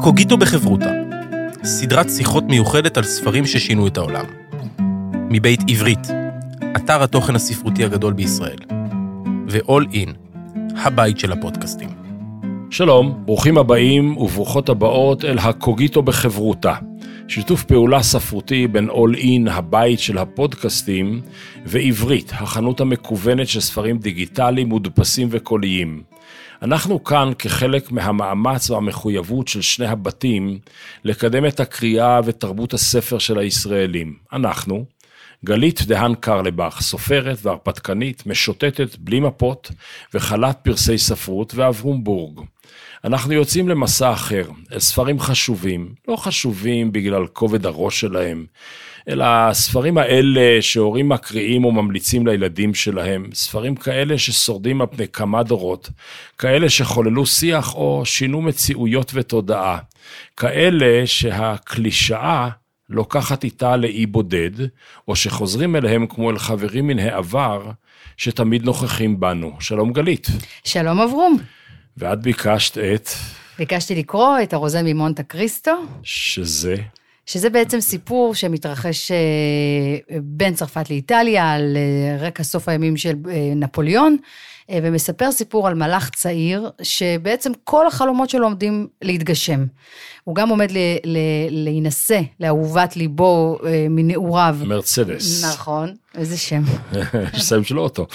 הקוגיטו בחברותה, סדרת שיחות מיוחדת על ספרים ששינו את העולם. מבית עברית, אתר התוכן הספרותי הגדול בישראל. ו-all in, הבית של הפודקאסטים. שלום, ברוכים הבאים וברוכות הבאות אל הקוגיטו בחברותה. שיתוף פעולה ספרותי בין All In, הבית של הפודקאסטים, ועברית, החנות המקוונת של ספרים דיגיטליים, מודפסים וקוליים. אנחנו כאן כחלק מהמאמץ והמחויבות של שני הבתים לקדם את הקריאה ותרבות הספר של הישראלים. אנחנו, גלית דהן קרלבך, סופרת והרפתקנית, משוטטת בלי מפות וחלת פרסי ספרות, ואברום בורג. אנחנו יוצאים למסע אחר, אל ספרים חשובים, לא חשובים בגלל כובד הראש שלהם, אלא הספרים האלה שהורים מקריאים או ממליצים לילדים שלהם, ספרים כאלה ששורדים על פני כמה דורות, כאלה שחוללו שיח או שינו מציאויות ותודעה, כאלה שהקלישאה לוקחת איתה לאי בודד, או שחוזרים אליהם כמו אל חברים מן העבר, שתמיד נוכחים בנו. שלום גלית. שלום אברום. ואת ביקשת את... ביקשתי לקרוא את הרוזה ממונטה קריסטו. שזה? שזה בעצם סיפור שמתרחש אה, בין צרפת לאיטליה, על אה, רקע סוף הימים של אה, נפוליאון, ומספר סיפור על מלאך צעיר, שבעצם כל החלומות שלו עומדים להתגשם. הוא גם עומד להינשא לאהובת ליבו מנעוריו. מרצדס. נכון, איזה שם. שם של אוטו.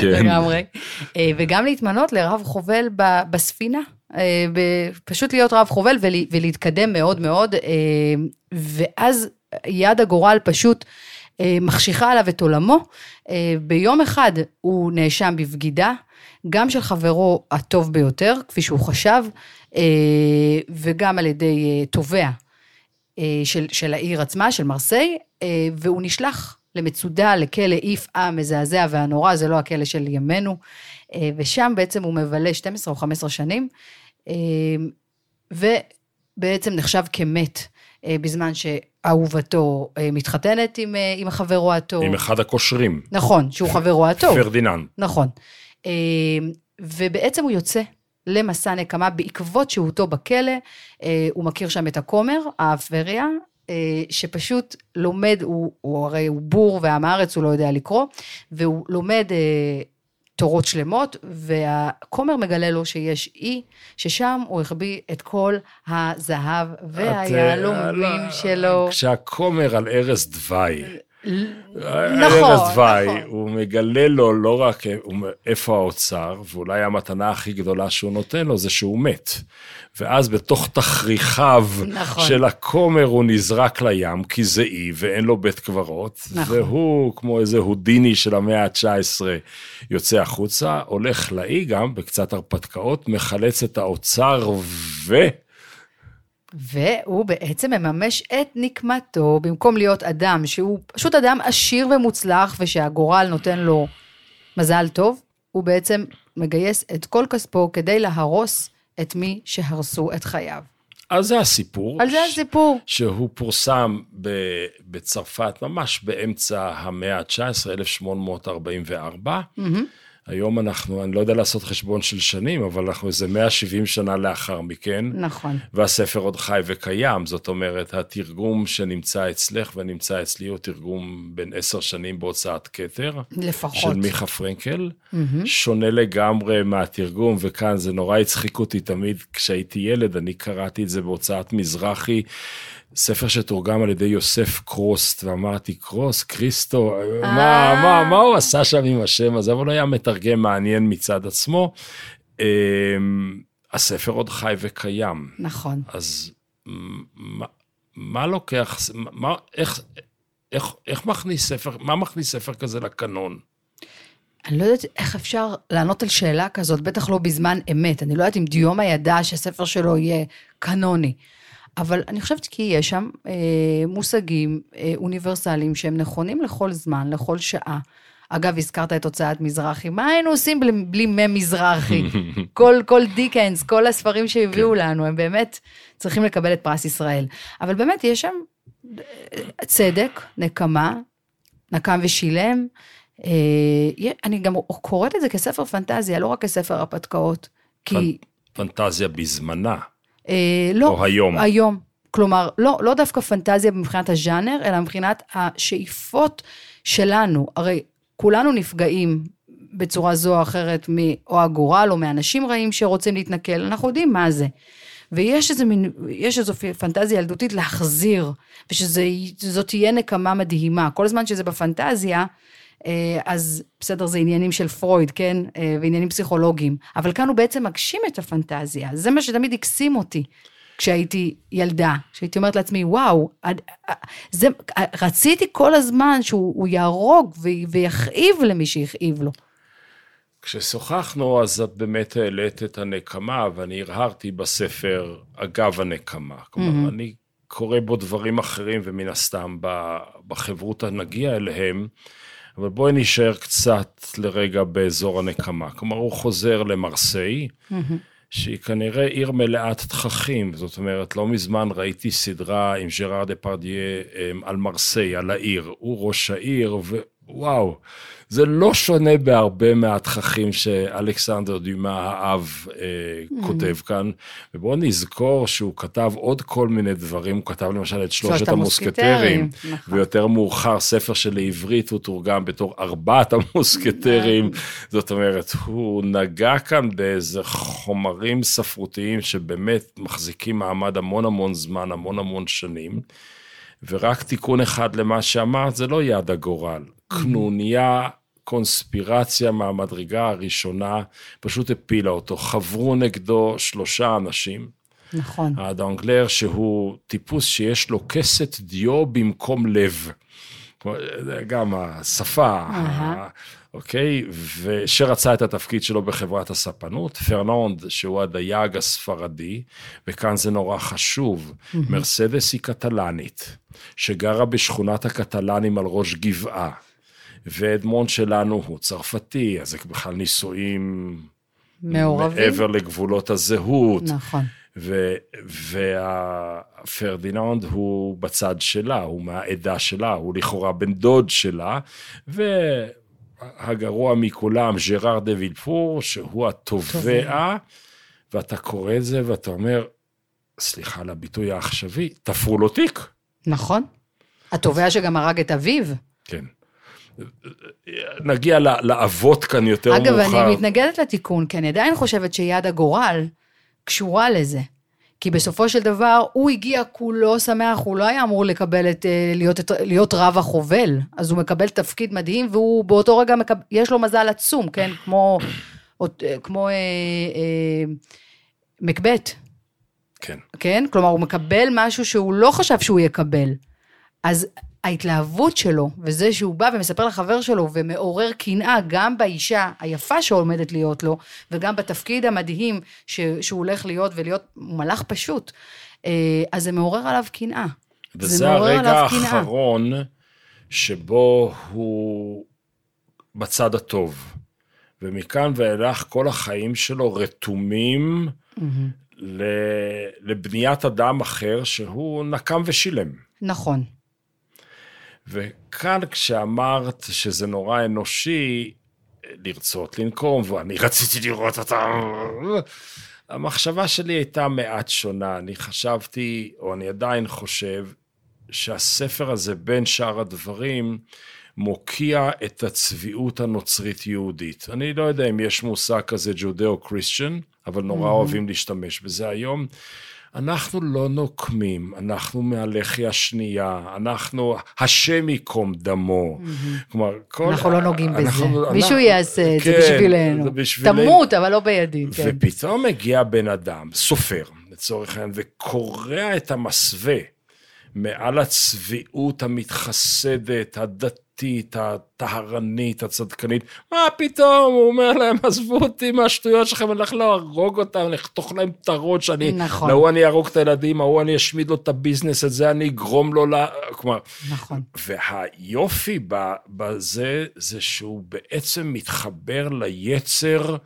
כן. לגמרי. וגם להתמנות לרב חובל בספינה. פשוט להיות רב חובל ולהתקדם מאוד מאוד, ואז יד הגורל פשוט אה, מחשיכה עליו את עולמו. ביום אחד הוא נאשם בבגידה, גם של חברו הטוב ביותר, כפי שהוא חשב, וגם על ידי תובע של, של העיר עצמה, של מרסיי, והוא נשלח למצודה, לכלא איף המזעזע והנורא, זה לא הכלא של ימינו, ושם בעצם הוא מבלה 12 או 15 שנים. אמ, ובעצם נחשב כמת אה, בזמן שאהובתו אה, מתחתנת עם, אה, עם חברו הטוב. עם אחד הקושרים. נכון, שהוא חברו הטוב. פרדיננד. נכון. ובעצם הוא יוצא למסע נקמה בעקבות שהותו בכלא, הוא מכיר שם את הכומר, האפבריה, שפשוט לומד, הוא, הוא הרי הוא בור ועם הארץ, הוא לא יודע לקרוא, והוא לומד תורות שלמות, והכומר מגלה לו שיש אי, ששם הוא החביא את כל הזהב והיהלומים שלו. כשהכומר על ערש דווי. נכון, ארז דווי, נכון. הוא מגלה לו לא רק איפה האוצר, ואולי המתנה הכי גדולה שהוא נותן לו זה שהוא מת. ואז בתוך תכריכיו נכון. של הכומר הוא נזרק לים, כי זה אי ואין לו בית קברות, נכון. והוא, כמו איזה הודיני של המאה ה-19, יוצא החוצה, הולך לאי גם, בקצת הרפתקאות, מחלץ את האוצר ו... והוא בעצם מממש את נקמתו, במקום להיות אדם שהוא פשוט אדם עשיר ומוצלח, ושהגורל נותן לו מזל טוב, הוא בעצם מגייס את כל כספו כדי להרוס את מי שהרסו את חייו. על זה הסיפור. על זה הסיפור. שהוא פורסם בצרפת ממש באמצע המאה ה-19, 1844. Mm-hmm. היום אנחנו, אני לא יודע לעשות חשבון של שנים, אבל אנחנו איזה 170 שנה לאחר מכן. נכון. והספר עוד חי וקיים, זאת אומרת, התרגום שנמצא אצלך ונמצא אצלי הוא תרגום בין עשר שנים בהוצאת כתר. לפחות. של מיכה פרנקל. Mm-hmm. שונה לגמרי מהתרגום, וכאן זה נורא הצחיק אותי תמיד כשהייתי ילד, אני קראתי את זה בהוצאת מזרחי. ספר שתורגם על ידי יוסף קרוסט, ואמרתי, קרוס, קריסטו, מה, מה, מה הוא עשה שם עם השם הזה? אבל הוא היה מתרגם מעניין מצד עצמו. אמ, הספר עוד חי וקיים. נכון. אז מה, מה לוקח, מה, איך, איך, איך מכניס ספר, מה מכניס ספר כזה לקנון? אני לא יודעת איך אפשר לענות על שאלה כזאת, בטח לא בזמן אמת. אני לא יודעת אם דיומא ידע שהספר שלו יהיה קנוני. אבל אני חושבת כי יש שם אה, מושגים אה, אוניברסליים שהם נכונים לכל זמן, לכל שעה. אגב, הזכרת את הוצאת מזרחי, מה היינו עושים בלי, בלי מי מזרחי? כל, כל דיקנס, כל הספרים שהביאו כן. לנו, הם באמת צריכים לקבל את פרס ישראל. אבל באמת, יש שם אה, צדק, נקמה, נקם ושילם. אה, אני גם קוראת את זה כספר פנטזיה, לא רק כספר הרפתקאות. כי... פנטזיה בזמנה. אה, לא. או היום. היום. כלומר, לא, לא דווקא פנטזיה מבחינת הז'אנר, אלא מבחינת השאיפות שלנו. הרי כולנו נפגעים בצורה זו או אחרת או הגורל או מאנשים רעים שרוצים להתנכל, אנחנו יודעים מה זה. ויש איזה מין, יש איזו פנטזיה ילדותית להחזיר, ושזאת תהיה נקמה מדהימה. כל זמן שזה בפנטזיה, אז בסדר, זה עניינים של פרויד, כן? אה, ועניינים פסיכולוגיים. אבל כאן הוא בעצם מגשים את הפנטזיה. זה מה שתמיד הקסים אותי. כשהייתי ילדה, כשהייתי אומרת לעצמי, וואו, זה, רציתי כל הזמן שהוא יהרוג ויכאיב למי שיכאיב לו. כששוחחנו, אז את באמת העלית את הנקמה, ואני הרהרתי בספר אגב הנקמה. כלומר, mm-hmm. אני קורא בו דברים אחרים, ומן הסתם בחברותא נגיע אליהם, אבל בואי נשאר קצת לרגע באזור הנקמה. כלומר, הוא חוזר למרסיי, mm-hmm. שהיא כנראה עיר מלאת תככים. זאת אומרת, לא מזמן ראיתי סדרה עם ג'ראר דה פרדיה אמ, על מרסיי, על העיר. הוא ראש העיר, ווואו. זה לא שונה בהרבה מהתככים שאלכסנדר דיומה האב אה, mm. כותב כאן. ובואו נזכור שהוא כתב עוד כל מיני דברים, הוא כתב למשל את שלושת המוסקטרים, נכון. ויותר מאוחר ספר שלעברית הוא תורגם בתור ארבעת המוסקטרים. נכון. זאת אומרת, הוא נגע כאן באיזה חומרים ספרותיים שבאמת מחזיקים מעמד המון המון זמן, המון המון שנים. ורק תיקון אחד למה שאמרת, זה לא יד הגורל. קנוניה, קונספירציה מהמדרגה הראשונה, פשוט הפילה אותו. חברו נגדו שלושה אנשים. נכון. האדאנגלר, שהוא טיפוס שיש לו כסת דיו במקום לב. גם השפה, אוקיי? ושרצה את התפקיד שלו בחברת הספנות. פרנונד, שהוא הדייג הספרדי, וכאן זה נורא חשוב. מרסדס היא קטלנית, שגרה בשכונת הקטלנים על ראש גבעה. ואדמונד שלנו הוא צרפתי, אז זה בכלל נישואים... מעורבים. מעבר לגבולות הזהות. נכון. ופרדיננד הוא בצד שלה, הוא מהעדה שלה, הוא לכאורה בן דוד שלה, והגרוע מכולם, ג'ראר דה וילפור, שהוא התובע, ואתה קורא את זה ואתה אומר, סליחה על הביטוי העכשווי, תפרו לו תיק. נכון. התובע שגם הרג את אביו. כן. נגיע לאבות כאן יותר אגב, מאוחר. אגב, אני מתנגדת לתיקון, כי אני עדיין חושבת שיד הגורל קשורה לזה. כי בסופו של דבר, הוא הגיע כולו שמח, הוא לא היה אמור לקבל את, אה, להיות, להיות רב החובל, אז הוא מקבל תפקיד מדהים, והוא באותו רגע, מקב, יש לו מזל עצום, כן? כמו, אה, כמו אה, אה, מקבט. כן. כן? כלומר, הוא מקבל משהו שהוא לא חשב שהוא יקבל. אז ההתלהבות שלו, וזה שהוא בא ומספר לחבר שלו ומעורר קנאה גם באישה היפה שעומדת להיות לו, וגם בתפקיד המדהים ש, שהוא הולך להיות ולהיות מלאך פשוט, אה, אז זה מעורר עליו קנאה. וזה הרגע האחרון שבו הוא בצד הטוב. ומכאן ואילך כל החיים שלו רתומים mm-hmm. לבניית אדם אחר שהוא נקם ושילם. נכון. וכאן כשאמרת שזה נורא אנושי, לרצות לנקום, ואני רציתי לראות אותם, המחשבה שלי הייתה מעט שונה. אני חשבתי, או אני עדיין חושב, שהספר הזה, בין שאר הדברים, מוקיע את הצביעות הנוצרית-יהודית. אני לא יודע אם יש מושג כזה ג'ודאו-קריסטיאן, אבל נורא mm-hmm. אוהבים להשתמש בזה היום. אנחנו לא נוקמים, אנחנו מהלחי השנייה, אנחנו, השם ייקום דמו. Mm-hmm. כלומר, כל... אנחנו לא נוגעים בזה. אנחנו, מישהו יעשה את כן, זה בשבילנו. זה בשבילנו. תמות, אבל לא בידי. כן. ופתאום מגיע בן אדם, סופר, לצורך העניין, וקורע את המסווה מעל הצביעות המתחסדת, הדתית. הדתית, הטהרנית, הצדקנית, מה פתאום, הוא אומר להם, עזבו אותי מהשטויות שלכם, אני הולך להרוג אותם, לחתוך להם את הראש, אני, נכון. להוא אני אהרוג את הילדים, ההוא אני אשמיד לו את הביזנס, את זה אני אגרום לו ל... כלומר, נכון. והיופי בזה, זה שהוא בעצם מתחבר ליצר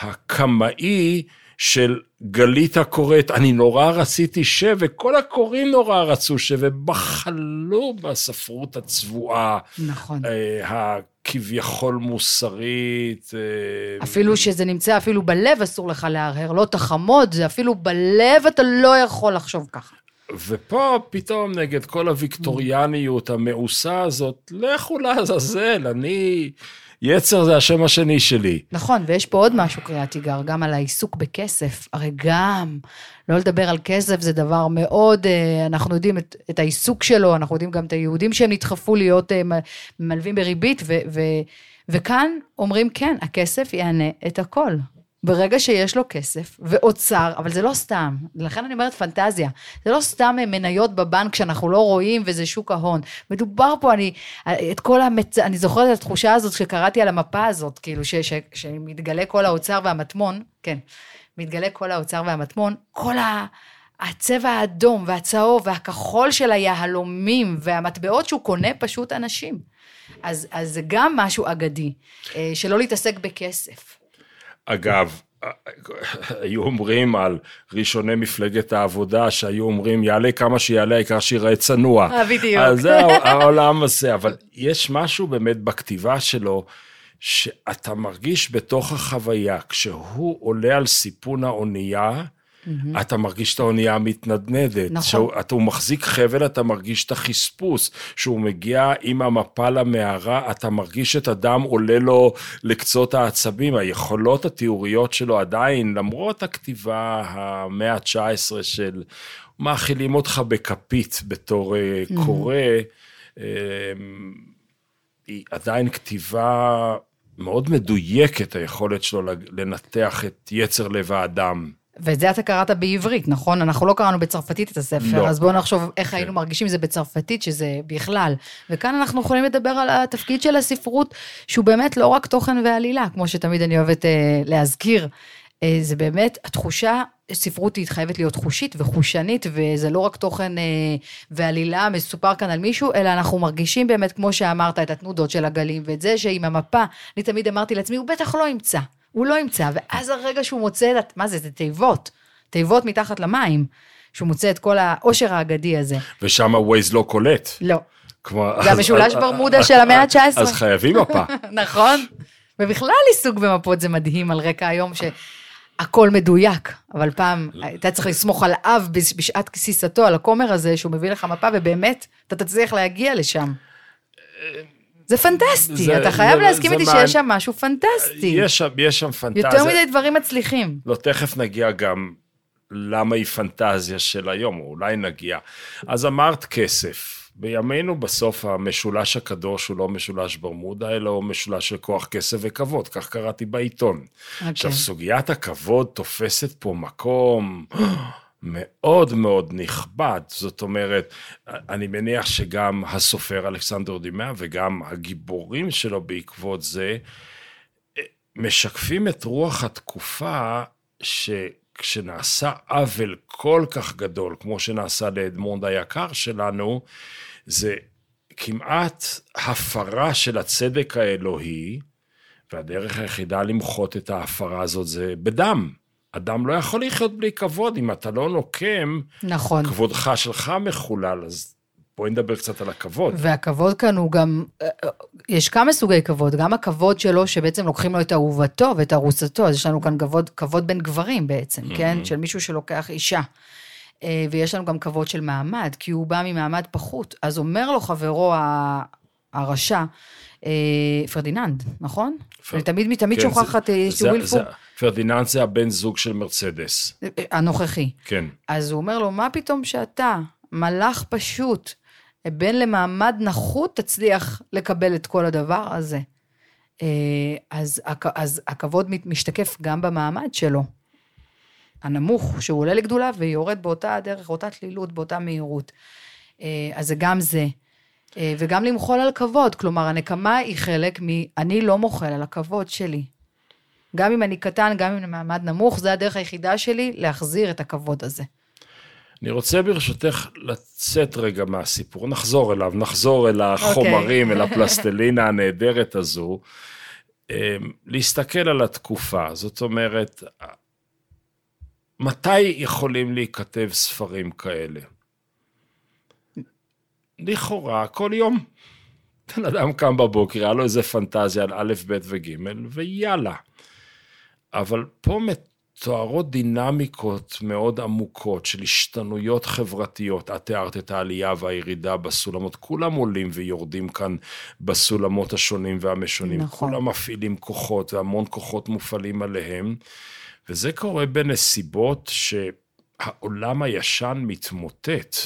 הקמאי, של גלית הקוראת, אני נורא רציתי ש, וכל הקוראים נורא רצו ש, ובחלו בספרות הצבועה, נכון. אה, כביכול מוסרית. אה, אפילו שזה נמצא אפילו בלב, אסור לך להרהר. לא תחמוד, זה אפילו בלב אתה לא יכול לחשוב ככה. ופה פתאום נגד כל הוויקטוריאניות המאוסה הזאת, לכו לעזאזל, אני... יצר זה השם השני שלי. נכון, ויש פה עוד משהו, קריאת תיגר, גם על העיסוק בכסף. הרי גם, לא לדבר על כסף זה דבר מאוד, אה, אנחנו יודעים את, את העיסוק שלו, אנחנו יודעים גם את היהודים שהם נדחפו להיות אה, מלווים בריבית, ו, ו, וכאן אומרים, כן, הכסף יענה את הכל. ברגע שיש לו כסף ואוצר, אבל זה לא סתם, לכן אני אומרת פנטזיה, זה לא סתם מניות בבנק שאנחנו לא רואים וזה שוק ההון. מדובר פה, אני, את כל המצ... אני זוכרת את התחושה הזאת שקראתי על המפה הזאת, כאילו ש, ש, שמתגלה כל האוצר והמטמון, כן, מתגלה כל האוצר והמטמון, כל ה... הצבע האדום והצהוב והכחול של היהלומים והמטבעות שהוא קונה פשוט אנשים. אז, זה גם משהו אגדי, אה, שלא להתעסק בכסף. אגב, היו אומרים על ראשוני מפלגת העבודה, שהיו אומרים, יעלה כמה שיעלה, העיקר שיראה צנוע. אה, בדיוק. אז זה העולם הזה, אבל יש משהו באמת בכתיבה שלו, שאתה מרגיש בתוך החוויה, כשהוא עולה על סיפון האונייה, mm-hmm. אתה מרגיש את האונייה המתנדנדת. נכון. שהוא, אתה, הוא מחזיק חבל, אתה מרגיש את החספוס. כשהוא מגיע עם המפה למערה, אתה מרגיש את הדם עולה לו לקצות העצבים. היכולות התיאוריות שלו עדיין, למרות הכתיבה המאה ה-19 של מאכילים אותך בכפית בתור mm-hmm. קורא, אמ, היא עדיין כתיבה מאוד מדויקת, היכולת שלו לנתח את יצר לב האדם. ואת זה אתה קראת בעברית, נכון? אנחנו לא קראנו בצרפתית את הספר, לא. אז בואו נחשוב איך כן. היינו מרגישים זה בצרפתית, שזה בכלל. וכאן אנחנו יכולים לדבר על התפקיד של הספרות, שהוא באמת לא רק תוכן ועלילה, כמו שתמיד אני אוהבת אה, להזכיר. אה, זה באמת, התחושה, ספרות היא חייבת להיות חושית וחושנית, וזה לא רק תוכן אה, ועלילה מסופר כאן על מישהו, אלא אנחנו מרגישים באמת, כמו שאמרת, את התנודות של הגלים, ואת זה שעם המפה, אני תמיד אמרתי לעצמי, הוא בטח לא ימצא. הוא לא ימצא, ואז הרגע שהוא מוצא, את, מה זה, זה תיבות, תיבות מתחת למים, שהוא מוצא את כל העושר האגדי הזה. ושם ה-Waze לא קולט. לא. כמו... זה המשולש ברמודה של המאה ה-19. אז חייבים מפה. נכון. ובכלל עיסוק במפות זה מדהים על רקע היום שהכל מדויק, אבל פעם אתה צריך לסמוך על אב בשעת כסיסתו, על הכומר הזה, שהוא מביא לך מפה, ובאמת, אתה תצליח להגיע לשם. זה פנטסטי, זה, אתה חייב זה, להסכים איתי שיש שם משהו פנטסטי. יש שם, יש שם פנטזיה. יותר מדי דברים מצליחים. לא, תכף נגיע גם למה היא פנטזיה של היום, או אולי נגיע. אז אמרת כסף. בימינו בסוף המשולש הקדוש הוא לא משולש ברמודה, אלא הוא משולש של כוח כסף וכבוד, כך קראתי בעיתון. Okay. אוקיי. עכשיו, סוגיית הכבוד תופסת פה מקום מאוד מאוד נכבד, זאת אומרת, אני מניח שגם הסופר אלכסנדר דימה וגם הגיבורים שלו בעקבות זה, משקפים את רוח התקופה שכשנעשה עוול כל כך גדול, כמו שנעשה לאדמונד היקר שלנו, זה כמעט הפרה של הצדק האלוהי, והדרך היחידה למחות את ההפרה הזאת זה בדם. אדם לא יכול לחיות בלי כבוד, אם אתה לא נוקם, נכון. כבודך שלך מחולל, אז בואי נדבר קצת על הכבוד. והכבוד כאן הוא גם, יש כמה סוגי כבוד, גם הכבוד שלו שבעצם לוקחים לו את אהובתו ואת ארוסתו, אז יש לנו כאן כבוד, כבוד בין גברים בעצם, mm-hmm. כן? של מישהו שלוקח אישה. אה, ויש לנו גם כבוד של מעמד, כי הוא בא ממעמד פחות. אז אומר לו חברו הרשע, אה, פרדיננד, נכון? אני תמיד, תמיד כן, שוכחת שווילפור. פרדיננד זה הבן זוג של מרצדס. הנוכחי. כן. אז הוא אומר לו, מה פתאום שאתה, מלאך פשוט, בן למעמד נחות, תצליח לקבל את כל הדבר הזה. אה, אז, אז הכבוד משתקף גם במעמד שלו. הנמוך, שהוא עולה לגדולה ויורד באותה דרך, אותה תלילות, באותה מהירות. אה, אז זה גם זה. אה, וגם למחול על כבוד, כלומר, הנקמה היא חלק מ... אני לא מוחל על הכבוד שלי. גם אם אני קטן, גם אם אני מעמד נמוך, זה הדרך היחידה שלי להחזיר את הכבוד הזה. אני רוצה ברשותך לצאת רגע מהסיפור, נחזור אליו, נחזור אל החומרים, okay. אל הפלסטלינה הנהדרת הזו, אה, להסתכל על התקופה, זאת אומרת, מתי יכולים להיכתב ספרים כאלה? לכאורה, כל יום. בן אדם קם בבוקר, היה לו איזה פנטזיה על א', ב' וג', ויאללה. אבל פה מתוארות דינמיקות מאוד עמוקות של השתנויות חברתיות. את תיארת את העלייה והירידה בסולמות, כולם עולים ויורדים כאן בסולמות השונים והמשונים. נכון. כולם מפעילים כוחות, והמון כוחות מופעלים עליהם. וזה קורה בנסיבות שהעולם הישן מתמוטט.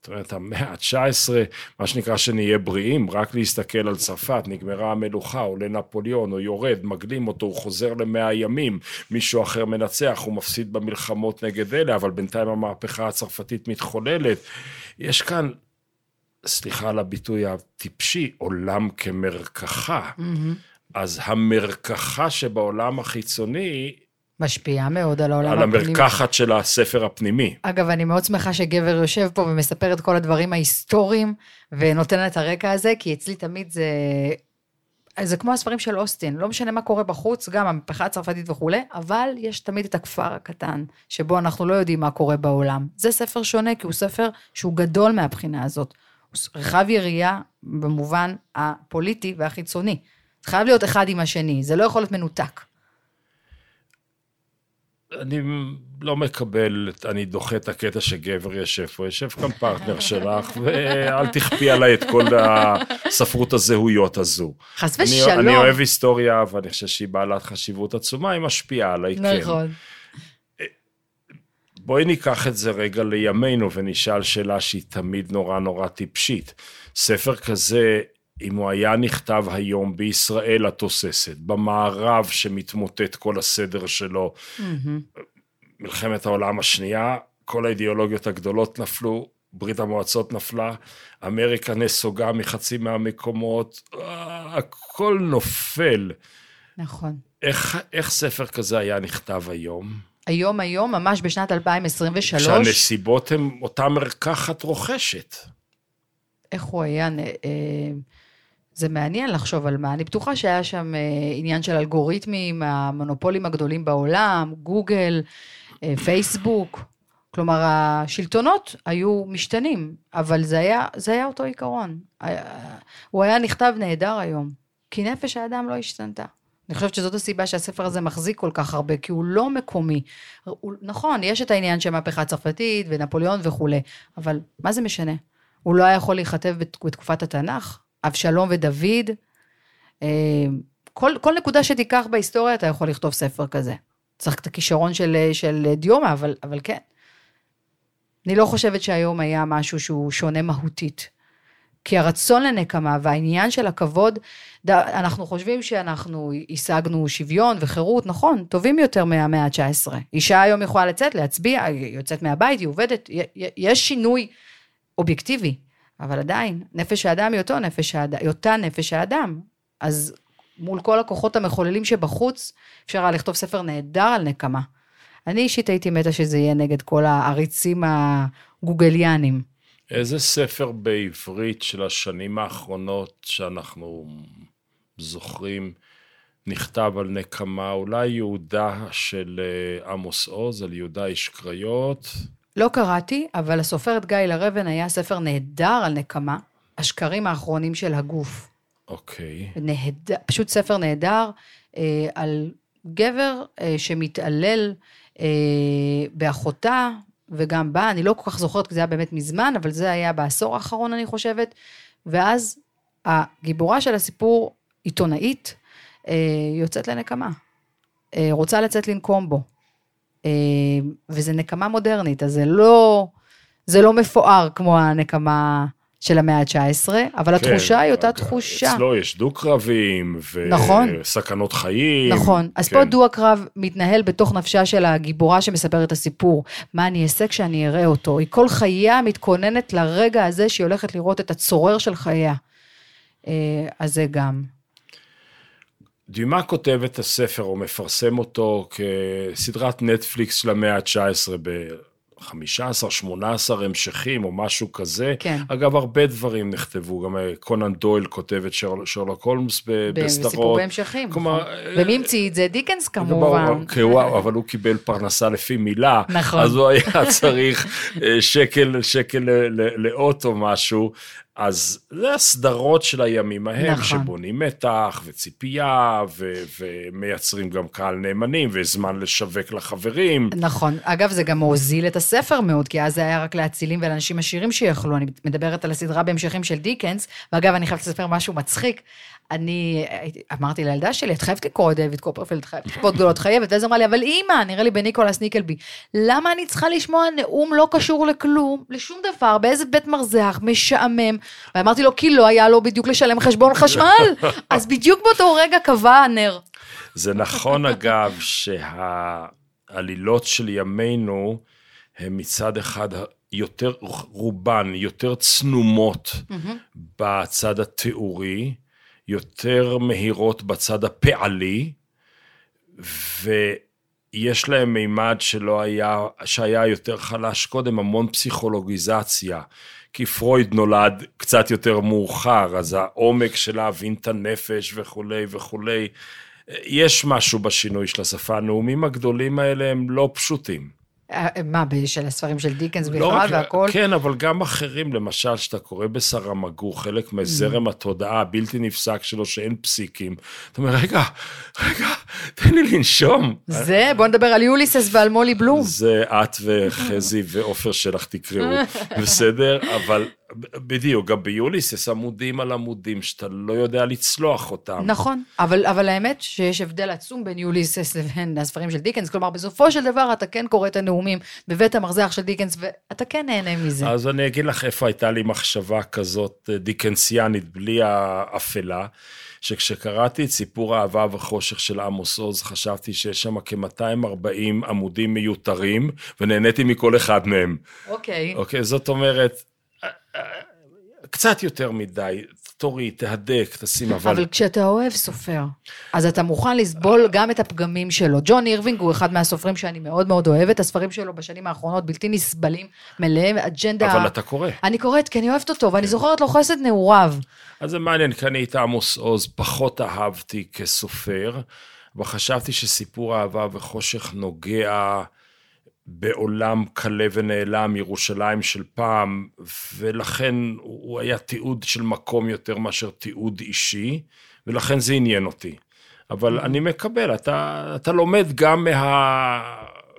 זאת אומרת, המאה ה-19, מה שנקרא שנהיה בריאים, רק להסתכל על צרפת, נגמרה המלוכה, עולה נפוליאון, הוא יורד, מגלים אותו, הוא חוזר למאה ימים, מישהו אחר מנצח, הוא מפסיד במלחמות נגד אלה, אבל בינתיים המהפכה הצרפתית מתחוללת. יש כאן, סליחה על הביטוי הטיפשי, עולם כמרקחה. אז המרקחה שבעולם החיצוני, משפיעה מאוד על העולם על הפנימי. המרקחת של הספר הפנימי. אגב, אני מאוד שמחה שגבר יושב פה ומספר את כל הדברים ההיסטוריים, ונותן את הרקע הזה, כי אצלי תמיד זה... זה כמו הספרים של אוסטין, לא משנה מה קורה בחוץ, גם המהפכה הצרפתית וכולי, אבל יש תמיד את הכפר הקטן, שבו אנחנו לא יודעים מה קורה בעולם. זה ספר שונה, כי הוא ספר שהוא גדול מהבחינה הזאת. הוא רחב יריעה במובן הפוליטי והחיצוני. זה חייב להיות אחד עם השני, זה לא יכול להיות מנותק. אני לא מקבל, אני דוחה את הקטע שגבר יושב פה, יושב כאן פרטנר שלך, ואל תכפי עליי את כל הספרות הזהויות הזו. חס ושלום. אני אוהב היסטוריה, ואני חושב שהיא בעלת חשיבות עצומה, היא משפיעה עליי, כן. נכון. בואי ניקח את זה רגע לימינו ונשאל שאלה שהיא תמיד נורא נורא טיפשית. ספר כזה, אם הוא היה נכתב היום בישראל התוססת, במערב שמתמוטט כל הסדר שלו, מלחמת העולם השנייה, כל האידיאולוגיות הגדולות נפלו, ברית המועצות נפלה, אמריקה נסוגה מחצי מהמקומות, אה, הכל נופל. נכון. איך, איך ספר כזה היה נכתב היום? היום היום, ממש בשנת 2023, שהנסיבות הן אותה מרקחת רוכשת. איך הוא היה, אה, זה מעניין לחשוב על מה. אני בטוחה שהיה שם אה, עניין של אלגוריתמים, המונופולים הגדולים בעולם, גוגל, אה, פייסבוק. כלומר, השלטונות היו משתנים, אבל זה היה, זה היה אותו עיקרון. היה- הוא היה נכתב נהדר היום, כי נפש האדם לא השתנתה. אני חושבת שזאת הסיבה שהספר הזה מחזיק כל כך הרבה, כי הוא לא מקומי. הוא, נכון, יש את העניין של מהפכה צרפתית ונפוליאון וכולי, אבל מה זה משנה? הוא לא היה יכול להיכתב בת- בתקופת התנ"ך? אבשלום ודוד? אה, כל, כל נקודה שתיקח בהיסטוריה אתה יכול לכתוב ספר כזה. צריך את הכישרון של, של דיומא, אבל, אבל כן. אני לא חושבת שהיום היה משהו שהוא שונה מהותית. כי הרצון לנקמה והעניין של הכבוד, אנחנו חושבים שאנחנו השגנו שוויון וחירות, נכון, טובים יותר מהמאה ה-19. אישה היום יכולה לצאת, להצביע, היא יוצאת מהבית, היא עובדת, יש שינוי אובייקטיבי, אבל עדיין, נפש האדם היא אותו נפש האדם, אותה נפש האדם. אז מול כל הכוחות המחוללים שבחוץ, אפשר היה לכתוב ספר נהדר על נקמה. אני אישית הייתי מתה שזה יהיה נגד כל העריצים הגוגליאנים. איזה ספר בעברית של השנים האחרונות שאנחנו זוכרים נכתב על נקמה? אולי יהודה של אה, עמוס עוז, על יהודה איש קריות? לא קראתי, אבל הסופרת גיא לרבן היה ספר נהדר על נקמה, השקרים האחרונים של הגוף. אוקיי. נהדר, פשוט ספר נהדר אה, על גבר אה, שמתעלל אה, באחותה וגם בה, אני לא כל כך זוכרת כי זה היה באמת מזמן, אבל זה היה בעשור האחרון אני חושבת, ואז הגיבורה של הסיפור, עיתונאית, אה, יוצאת לנקמה, אה, רוצה לצאת לנקום בו, וזה נקמה מודרנית, אז זה לא, זה לא מפואר כמו הנקמה של המאה ה-19, אבל התחושה היא אותה תחושה. אצלו יש דו-קרבים, נכון. וסכנות חיים. נכון. אז כן. פה דו הקרב מתנהל בתוך נפשה של הגיבורה שמספרת את הסיפור. מה אני אעשה כשאני אראה אותו? היא כל חייה מתכוננת לרגע הזה שהיא הולכת לראות את הצורר של חייה. אה, אז זה גם. דימה כותב את הספר, או מפרסם אותו כסדרת נטפליקס של המאה ה-19 ב-15, 18 המשכים, או משהו כזה. כן. אגב, הרבה דברים נכתבו, גם אה, קונן דויל כותב את שרל- שרלוק הולמס ב- בסדרות. בסיפור בהמשכים. כלומר, נכון. אה, ומי המציא את זה? דיקנס כמובן. ברור, כי הוא- אבל הוא קיבל פרנסה לפי מילה, נכון. אז הוא היה צריך אה, שקל, שקל ל- ל- לאות או משהו, אז זה הסדרות של הימים ההם, נכון. שבונים מתח וציפייה, ו- ומייצרים גם קהל נאמנים, וזמן לשווק לחברים. נכון. אגב, זה גם הוזיל את הספר מאוד, כי אז זה היה רק לאצילים ולאנשים עשירים שיכלו. אני מדברת על הסדרה בהמשכים של דיקנס, ואגב, אני חייבת לספר משהו מצחיק. אני אמרתי לילדה שלי, את חייבת לקרוא את דיוויד קופרפילד, את חייבת לקרוא גדולות, חייבת, ואז אמרה לי, אבל אימא, נראה לי בניקולס ניקלבי, למה אני צריכה לשמוע נאום לא קשור לכלום, לשום דבר, באיזה בית מרזח, משעמם, ואמרתי לו, כי לא היה לו בדיוק לשלם חשבון חשמל, אז בדיוק באותו רגע קבע הנר. זה נכון, אגב, שהעלילות של ימינו הן מצד אחד יותר, רובן יותר צנומות בצד התיאורי, יותר מהירות בצד הפעלי, ויש להם מימד שלא היה, שהיה יותר חלש קודם, המון פסיכולוגיזציה. כי פרויד נולד קצת יותר מאוחר, אז העומק של להבין את הנפש וכולי וכולי. יש משהו בשינוי של השפה, הנאומים הגדולים האלה הם לא פשוטים. אה, מה, של הספרים של דיקנס לא בכלל והכל? כן, אבל גם אחרים, למשל, שאתה קורא בסרמגו, חלק מזרם Mm. התודעה הבלתי נפסק שלו, שאין פסיקים. אתה אומר, רגע, רגע, תן לי לנשום. זה, בוא נדבר על יוליסס ועל מולי בלום. זה את וחזי ועופר שלך תקראו, בסדר? אבל בדיוק, גם ביוליס יש עמודים על עמודים שאתה לא יודע לצלוח אותם. נכון, אבל, אבל האמת שיש הבדל עצום בין יוליסס לבין הספרים של דיקנס, כלומר בסופו של דבר אתה כן קורא את הנאומים בבית המרזח של דיקנס ואתה כן נהנה מזה. אז אני אגיד לך איפה הייתה לי מחשבה כזאת אה, דיקנסיאנית, בלי האפלה, שכשקראתי את סיפור האהבה וחושך של עמוס עוז, חשבתי שיש שם כ-240 עמודים מיותרים, ונהניתי מכל אחד מהם. אוקיי. אוקיי, זאת אומרת, קצת יותר מדי, תוריד, תהדק, תשים, אבל... אבל כשאתה אוהב סופר, אז אתה מוכן לסבול גם את הפגמים שלו. ג'ון אירווינג הוא אחד מהסופרים שאני מאוד מאוד אוהבת, הספרים שלו בשנים האחרונות בלתי נסבלים, מלאים אג'נדה... אבל אתה קורא. אני קוראת כי אני אוהבת אותו, ואני זוכרת לו חסד נעוריו. אז זה מעניין, כי אני את עמוס עוז פחות אהבתי כסופר, אבל חשבתי שסיפור אהבה וחושך נוגע בעולם שכלה ונעלם, ירושלים של פעם, ולכן הוא היה תיעוד של מקום יותר מאשר תיעוד אישי, ולכן זה עניין אותי. אבל אני מקבל, אתה, אתה לומד גם מה,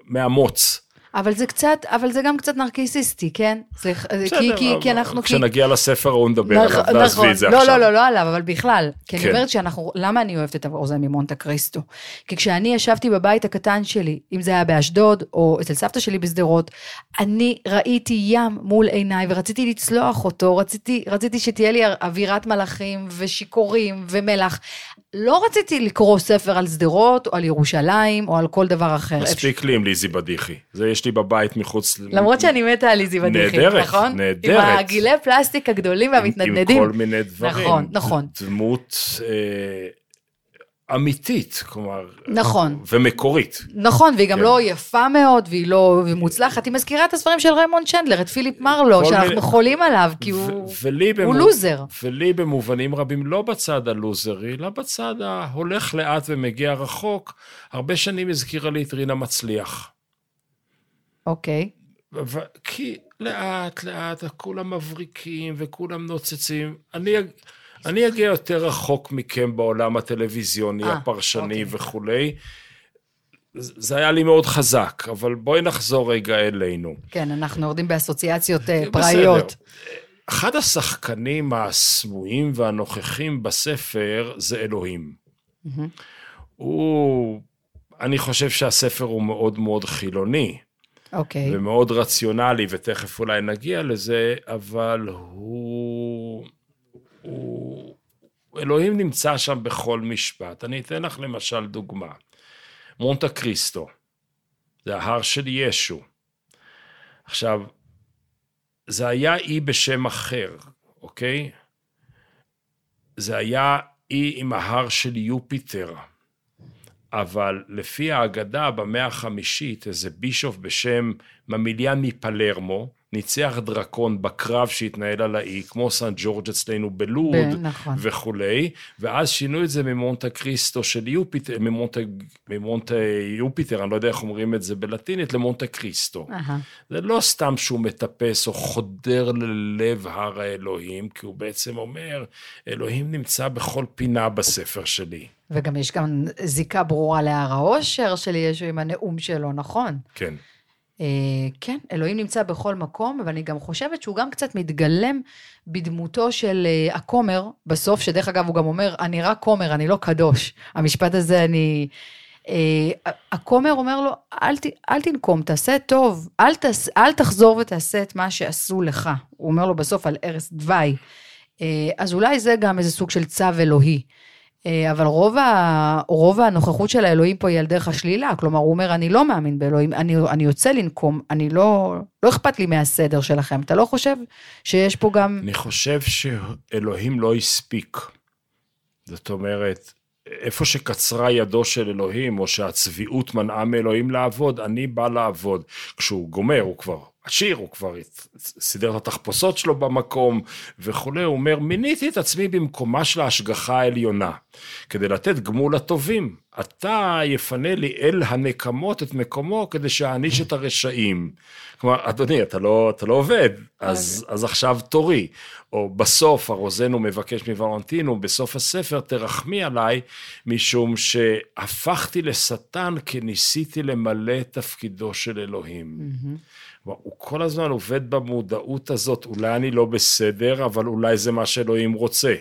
מהמוץ. אבל זה קצת, אבל זה גם קצת נרקיסיסטי, כן? זה, בסדר, כי, כי, כי אנחנו... כי- כשנגיע לספר ההוא נדבר נכ- עליו, נעזבי את זה לא, עכשיו. לא, לא, לא עליו, אבל בכלל. כי אני כן. אומרת שאנחנו, למה אני אוהבת את האוזן ממונטה קריסטו? כי כשאני ישבתי בבית הקטן שלי, אם זה היה באשדוד, או אצל סבתא שלי בשדרות, אני ראיתי ים מול עיניי, ורציתי לצלוח אותו, רציתי, רציתי שתהיה לי אווירת מלאכים, ושיכורים, ומלח. לא רציתי לקרוא ספר על שדרות, או על ירושלים, או על כל דבר אחר. מספיק לי עם ליזי בדיחי. זה יש לי בבית מחוץ... למרות שאני מתה על ליזי בדיחי, נהדרת, נכון? נהדרת. עם הגילי פלסטיק הגדולים והמתנדנדים. עם כל מיני דברים. נכון, נכון. דמות אה, אמיתית, כלומר... נכון. ומקורית. נכון, והיא גם כן. לא יפה מאוד, והיא לא מוצלחת. היא מזכירה את הספרים של ריימונד צ'נדלר, את פיליפ מרלו, שאנחנו מיני- חולים עליו, כי ו- הוא... ולי הוא במו- לוזר. ולי במובנים רבים, לא בצד הלוזרי, אלא בצד ההולך לאט ומגיע רחוק, הרבה שנים הזכירה לי את רינה מצליח. אוקיי. ו- כי לאט לאט כולם מבריקים וכולם נוצצים. אני, אני אגיע יותר רחוק מכם בעולם הטלוויזיוני, אה, הפרשני אוקיי. וכולי. זה היה לי מאוד חזק, אבל בואי נחזור רגע אלינו. כן, אנחנו יורדים באסוציאציות אה, בסדר. פראיות. אחד השחקנים הסמויים והנוכחים בספר זה אלוהים. מהמם. הוא, אני חושב שהספר הוא מאוד מאוד חילוני. אוקיי. ומאוד רציונלי, ותכף אולי נגיע לזה, אבל הוא... הוא... אלוהים נמצא שם בכל משפט. אני אתן לך למשל דוגמה. מונטה קריסטו, זה ההר של ישו. עכשיו, זה היה אי בשם אחר, אוקיי? זה היה אי עם ההר של יופיטר. אבל לפי האגדה, במאה החמישית, איזה בישוף בשם ממיליאן מפלרמו, ניצח דרקון בקרב שהתנהל על האי, כמו סן ג'ורג' אצלנו בלוד ב- נכון. וכולי, ואז שינו את זה ממונטה קריסטו של יופיטר, ממונטה, ממונטה יופיטר, אני לא יודע איך אומרים את זה בלטינית, למונטה קריסטו. אהה. זה לא סתם שהוא מטפס או חודר ללב הר האלוהים, כי הוא בעצם אומר, אלוהים נמצא בכל פינה בספר שלי. וגם יש גם זיקה ברורה להר האושר של ישו עם הנאום שלו, נכון? כן. אה, כן, אלוהים נמצא בכל מקום, אבל אני גם חושבת שהוא גם קצת מתגלם בדמותו של אה, הכומר בסוף, שדרך אגב הוא גם אומר, אני רק כומר, אני לא קדוש. המשפט הזה, אני... אה, הכומר אומר לו, אל, ת, אל תנקום, תעשה טוב, אל, תעש, אל תחזור ותעשה את מה שעשו לך. הוא אומר לו בסוף על ערש דווי. אז אולי זה גם איזה סוג של צו אלוהי. אה, אבל רוב, ה, רוב הנוכחות של האלוהים פה היא על דרך השלילה, כלומר הוא אומר אני לא מאמין באלוהים, אני, אני יוצא לנקום, אני לא, לא אכפת לי מהסדר שלכם, אתה לא חושב שיש פה גם, אני חושב שאלוהים לא הספיק. זאת אומרת, איפה שקצרה ידו של אלוהים, או שהצביעות מנעה מאלוהים לעבוד, אני בא לעבוד. כשהוא גומר, הוא כבר עשיר, הוא כבר סידר את התחפושות שלו במקום וכולי, הוא אומר, מיניתי את עצמי במקומה של ההשגחה העליונה, כדי לתת גמול לטובים. אתה יפנה לי אל הנקמות את מקומו כדי שאעניש את הרשעים. כלומר, אדוני, אתה לא, אתה לא עובד, אז, אז עכשיו תורי. או בסוף, הרוזנו מבקש מוולנטינו, בסוף הספר, תרחמי עליי, משום שהפכתי לשטן כי ניסיתי למלא את תפקידו של אלוהים. כלומר, הוא כל הזמן עובד במודעות הזאת, אולי אני לא בסדר, אבל אולי זה מה שאלוהים רוצה.